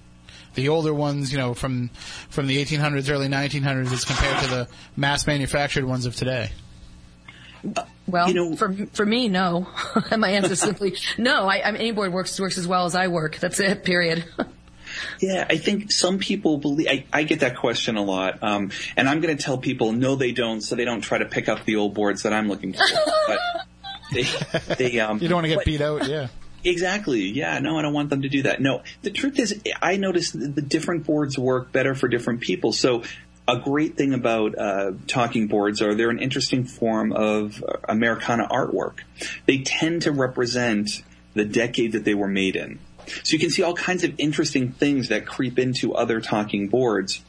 The older ones, you know, from from the 1800s, early 1900s, as compared to the mass manufactured ones of today. Well, You know- for for me, no. (laughs) My answer is simply no. I, I mean, any board works works as well as I work. That's it. Period. (laughs) Yeah, I think some people believe. I, I get that question a lot, um, and I'm going to tell people no, they don't, so they don't try to pick up the old boards that I'm looking for. but they, they, um, You don't want to get but- beat out, yeah. Exactly. Yeah. No, I don't want them to do that. No, the truth is, I noticed the different boards work better for different people. So. A great thing about uh, talking boards are they're an interesting form of Americana artwork. They tend to represent the decade that they were made in. So you can see all kinds of interesting things that creep into other talking boards.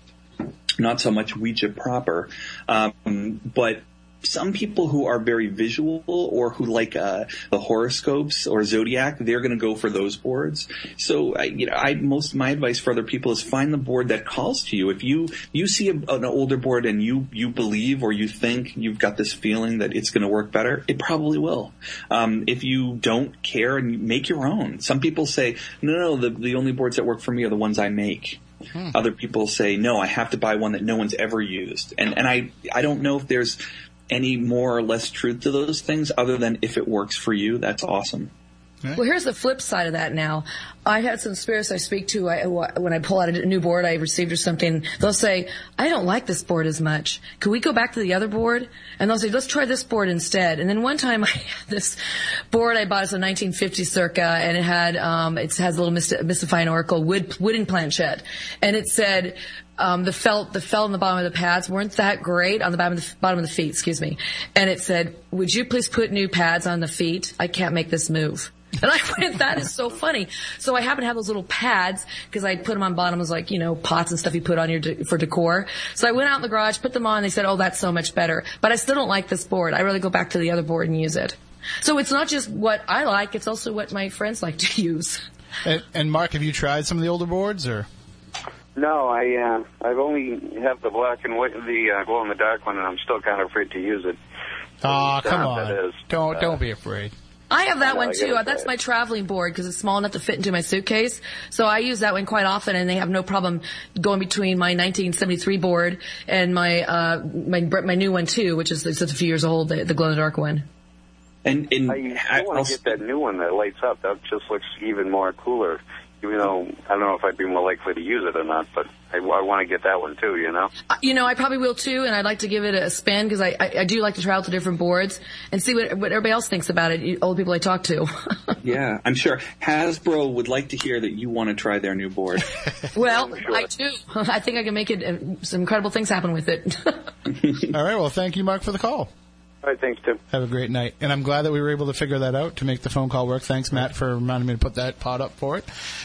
Not so much Ouija proper, um, but some people who are very visual or who like uh, the horoscopes or zodiac, they're going to go for those boards. So, I, you know, I most my advice for other people is find the board that calls to you. If you you see a, an older board and you you believe or you think you've got this feeling that it's going to work better, it probably will. Um, if you don't care and make your own, some people say, no, no, the the only boards that work for me are the ones I make. Other people say, no, I have to buy one that no one's ever used. And, and I, I don't know if there's any more or less truth to those things other than if it works for you, that's awesome. Well, here's the flip side of that now. I've had some spirits I speak to, I, when I pull out a new board I received or something, they'll say, I don't like this board as much. Can we go back to the other board? And they'll say, let's try this board instead. And then one time (laughs) I had this board I bought, it's a 1950 circa, and it had, um, it has a little mystifying oracle, wood, wooden planchette. And it said, um, the felt, the felt on the bottom of the pads weren't that great on the bottom of the, bottom of the feet, excuse me. And it said, would you please put new pads on the feet? I can't make this move. (laughs) And I went, that is so funny. So I happen to have those little pads because I put them on bottoms like, you know, pots and stuff you put on your, de- for decor. So I went out in the garage, put them on. They said, oh, that's so much better. But I still don't like this board. I really go back to the other board and use it. So it's not just what I like, it's also what my friends like to (laughs) use. And, and Mark, have you tried some of the older boards, or No, I uh, I've only have the black and white, the uh, glow in the dark one, and I'm still kind of afraid to use it. Aw, come on. Don't uh, don't be afraid. I have that know, one too. Uh, That's my traveling board because it's small enough to fit into my suitcase. So I use that one quite often, and they have no problem going between my 1973 board and my uh, my my new one too, which is it's just a few years old, the, the glow in the dark one. And and I, I, I want I'll- to get that new one that lights up. That just looks even more cooler. Even though I don't know if I'd be more likely to use it or not, but I, I want to get that one too. You know. Uh, You know, I probably will too, and I'd like to give it a spin because I, I I do like to travel to different boards and see what what everybody else thinks about it. All the people I talk to. (laughs) yeah, I'm sure Hasbro would like to hear that you want to try their new board. (laughs) well, Sure. I do. (laughs) I think I can make it uh, some incredible things happen with it. All right. Well, thank you, Mark, for the call. All right, thanks, Tim. Have a great night. And I'm glad that we were able to figure that out to make the phone call work. Thanks, Matt, for reminding me to put that pod up for it.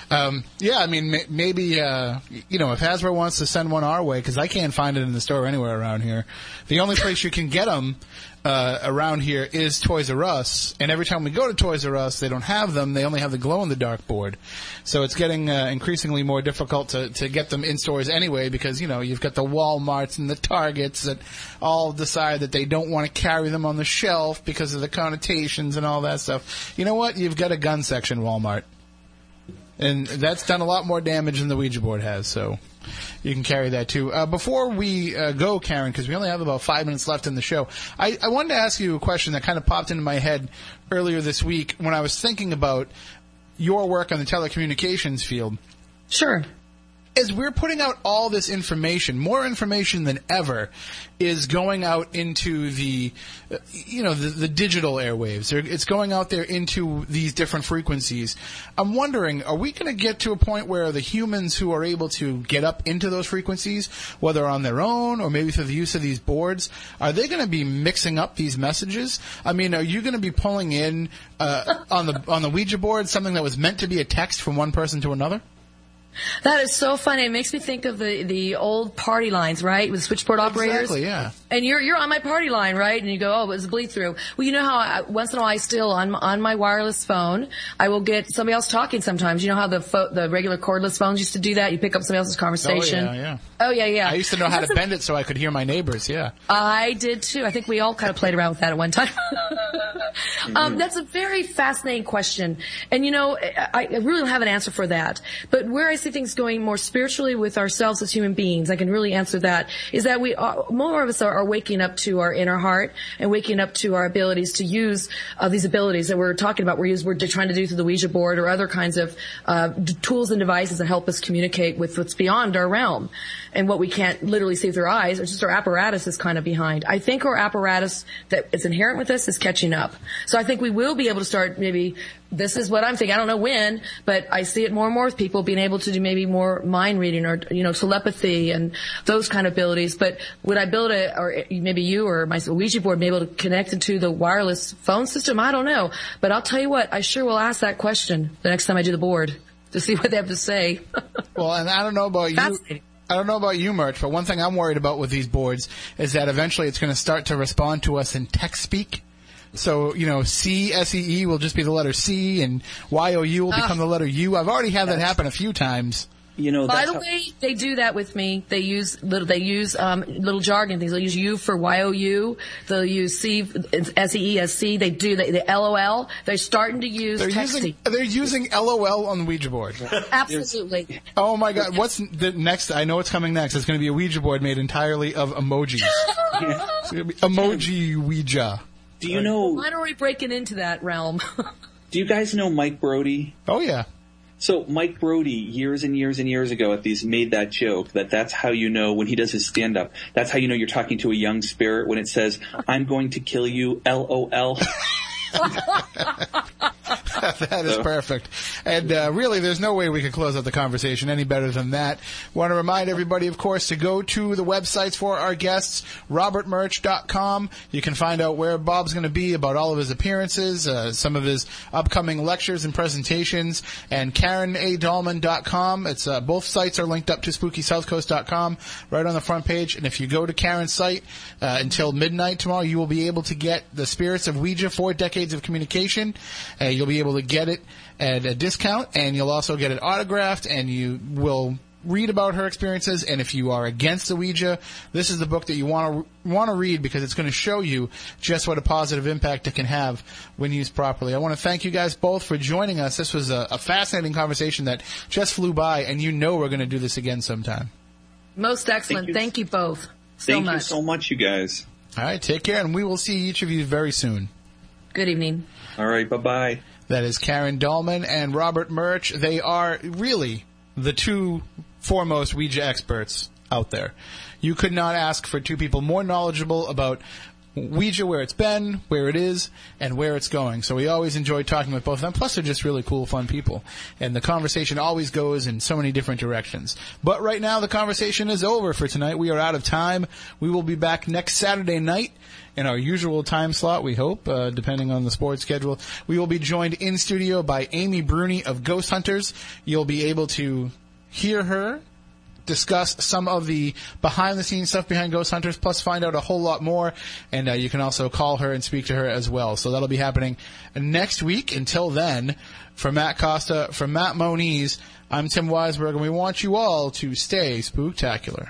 Um, yeah, I mean, may- maybe, uh, you know, if Hasbro wants to send one our way, because I can't find it in the store anywhere around here, the only place you can get them uh, around here is Toys R Us. And every time we go to Toys R Us, they don't have them. They only have the glow in the dark board. So it's getting uh, increasingly more difficult to, to get them in stores anyway because, you know, you've got the Walmarts and the Targets that all decide that they don't want to carry them on the shelf because of the connotations and all that stuff. You know what? You've got a gun section, Walmart. And that's done a lot more damage than the Ouija board has, so you can carry that too. Uh, before we uh, go, Karen, because we only have about five minutes left in the show, I, I wanted to ask you a question that kind of popped into my head earlier this week when I was thinking about your work on the telecommunications field sure. As we're putting out all this information, more information than ever is going out into the, uh, you know, the, the digital airwaves. It's going out there into these different frequencies. I'm wondering, are we going to get to a point where the humans who are able to get up into those frequencies, whether on their own or maybe through the use of these boards, are they going to be mixing up these messages? I mean, are you going to be pulling in uh, on the on the Ouija board something that was meant to be a text from one person to another? That is so funny. It makes me think of the, the old party lines, right? With switchboard operators. Exactly, yeah. And you're you're on my party line, right? And you go, oh, it was a bleed through. Well, you know how I, once in a while I still on on my wireless phone, I will get somebody else talking. Sometimes you know how the pho- the regular cordless phones used to do that. You pick up somebody else's conversation. Oh, yeah, yeah. Oh yeah, yeah. I used to know how to a- bend it so I could hear my neighbors. Yeah. I did too. I think we all kind of played around with that at one time. (laughs) um, that's a very fascinating question, and you know, I, I really don't have an answer for that. But where I see things going more spiritually with ourselves as human beings, I can really answer that. Is that we are, more of us are, are waking up to our inner heart and waking up to our abilities to use uh, these abilities that we're talking about. We're, use, we're trying to do through the Ouija board or other kinds of uh, tools and devices that help us communicate with what's beyond our realm and what we can't literally see with our eyes. It's just our apparatus is kind of behind. I think our apparatus that is inherent with us is catching up. So I think we will be able to start maybe. This is what I'm thinking. I don't know when, but I see it more and more with people being able to do maybe more mind reading or you know telepathy and those kind of abilities. But would I build a or maybe you or my Ouija board be able to connect it to the wireless phone system? I don't know, but I'll tell you what. I sure will ask that question the next time I do the board to see what they have to say. Well, and I don't know about you. I don't know about you, Murch, but one thing I'm worried about with these boards is that eventually it's going to start to respond to us in text speak. So, you know, C, S-E-E will just be the letter C and Y-O-U will become the letter U. I've already had that happen a few times. You know, By the how- way, they do that with me. They use little, they use um, little jargon things. They'll use U for Y O U. They'll use C S E E S C. They do the, the L O L. They're starting to use They're texting. using, they're using LOL on the Ouija board. Absolutely. Oh my god, what's the next? I know what's coming next. It's going to be a Ouija board made entirely of emojis. It's going to be emoji Ouija. do you know? Mine are already breaking into that realm. (laughs) Do you guys know Mike Brody? Oh yeah. So Mike Brody, years and years and years ago, at these made that joke that that's how you know when he does his stand up. That's how you know you're talking to a young spirit when it says, "I'm going to kill you." LOL. (laughs) (laughs) that is perfect. And uh, really, there's no way we could close out the conversation any better than that. Want to remind everybody, of course, to go to the websites for our guests, robertmurch.com. You can find out where Bob's going to be about all of his appearances, uh, some of his upcoming lectures and presentations, and KarenADahlman.com. It's uh, both sites are linked up to SpookySouthCoast.com right on the front page. And if you go to Karen's site uh, until midnight tomorrow, you will be able to get the Spirits of Ouija: Four Decades of Communication. You'll be able to get it at a discount, and you'll also get it autographed, and you will read about her experiences, and if you are against the Ouija, this is the book that you want to want to read because it's going to show you just what a positive impact it can have when used properly. I want to thank you guys both for joining us. This was a, a fascinating conversation that just flew by, and you know we're going to do this again sometime. Most excellent. you. Thank you, both so Thank much. you so much, you guys. All right, take care, and we will see each of you very soon. Good evening. All right, bye bye. That is Karen Dahlman and Robert Murch. They are really the two foremost Ouija experts out there. You could not ask for two people more knowledgeable about Ouija, where it's been, where it is, and where it's going. So we always enjoy talking with both of them. Plus, they're just really cool, fun people. And the conversation always goes in so many different directions. But right now, the conversation is over for tonight. We are out of time. We will be back next Saturday night in our usual time slot, we hope, uh, depending on the sports schedule. We will be joined in studio by Amy Bruni of Ghost Hunters. You'll be able to hear her discuss some of the behind the scenes stuff behind Ghost Hunters, plus find out a whole lot more. And uh, you can also call her and speak to her as well. So that'll be happening next week. Until then, for Matt Costa, from Matt Moniz, I'm Tim Weisberg, and we want you all to stay spooktacular.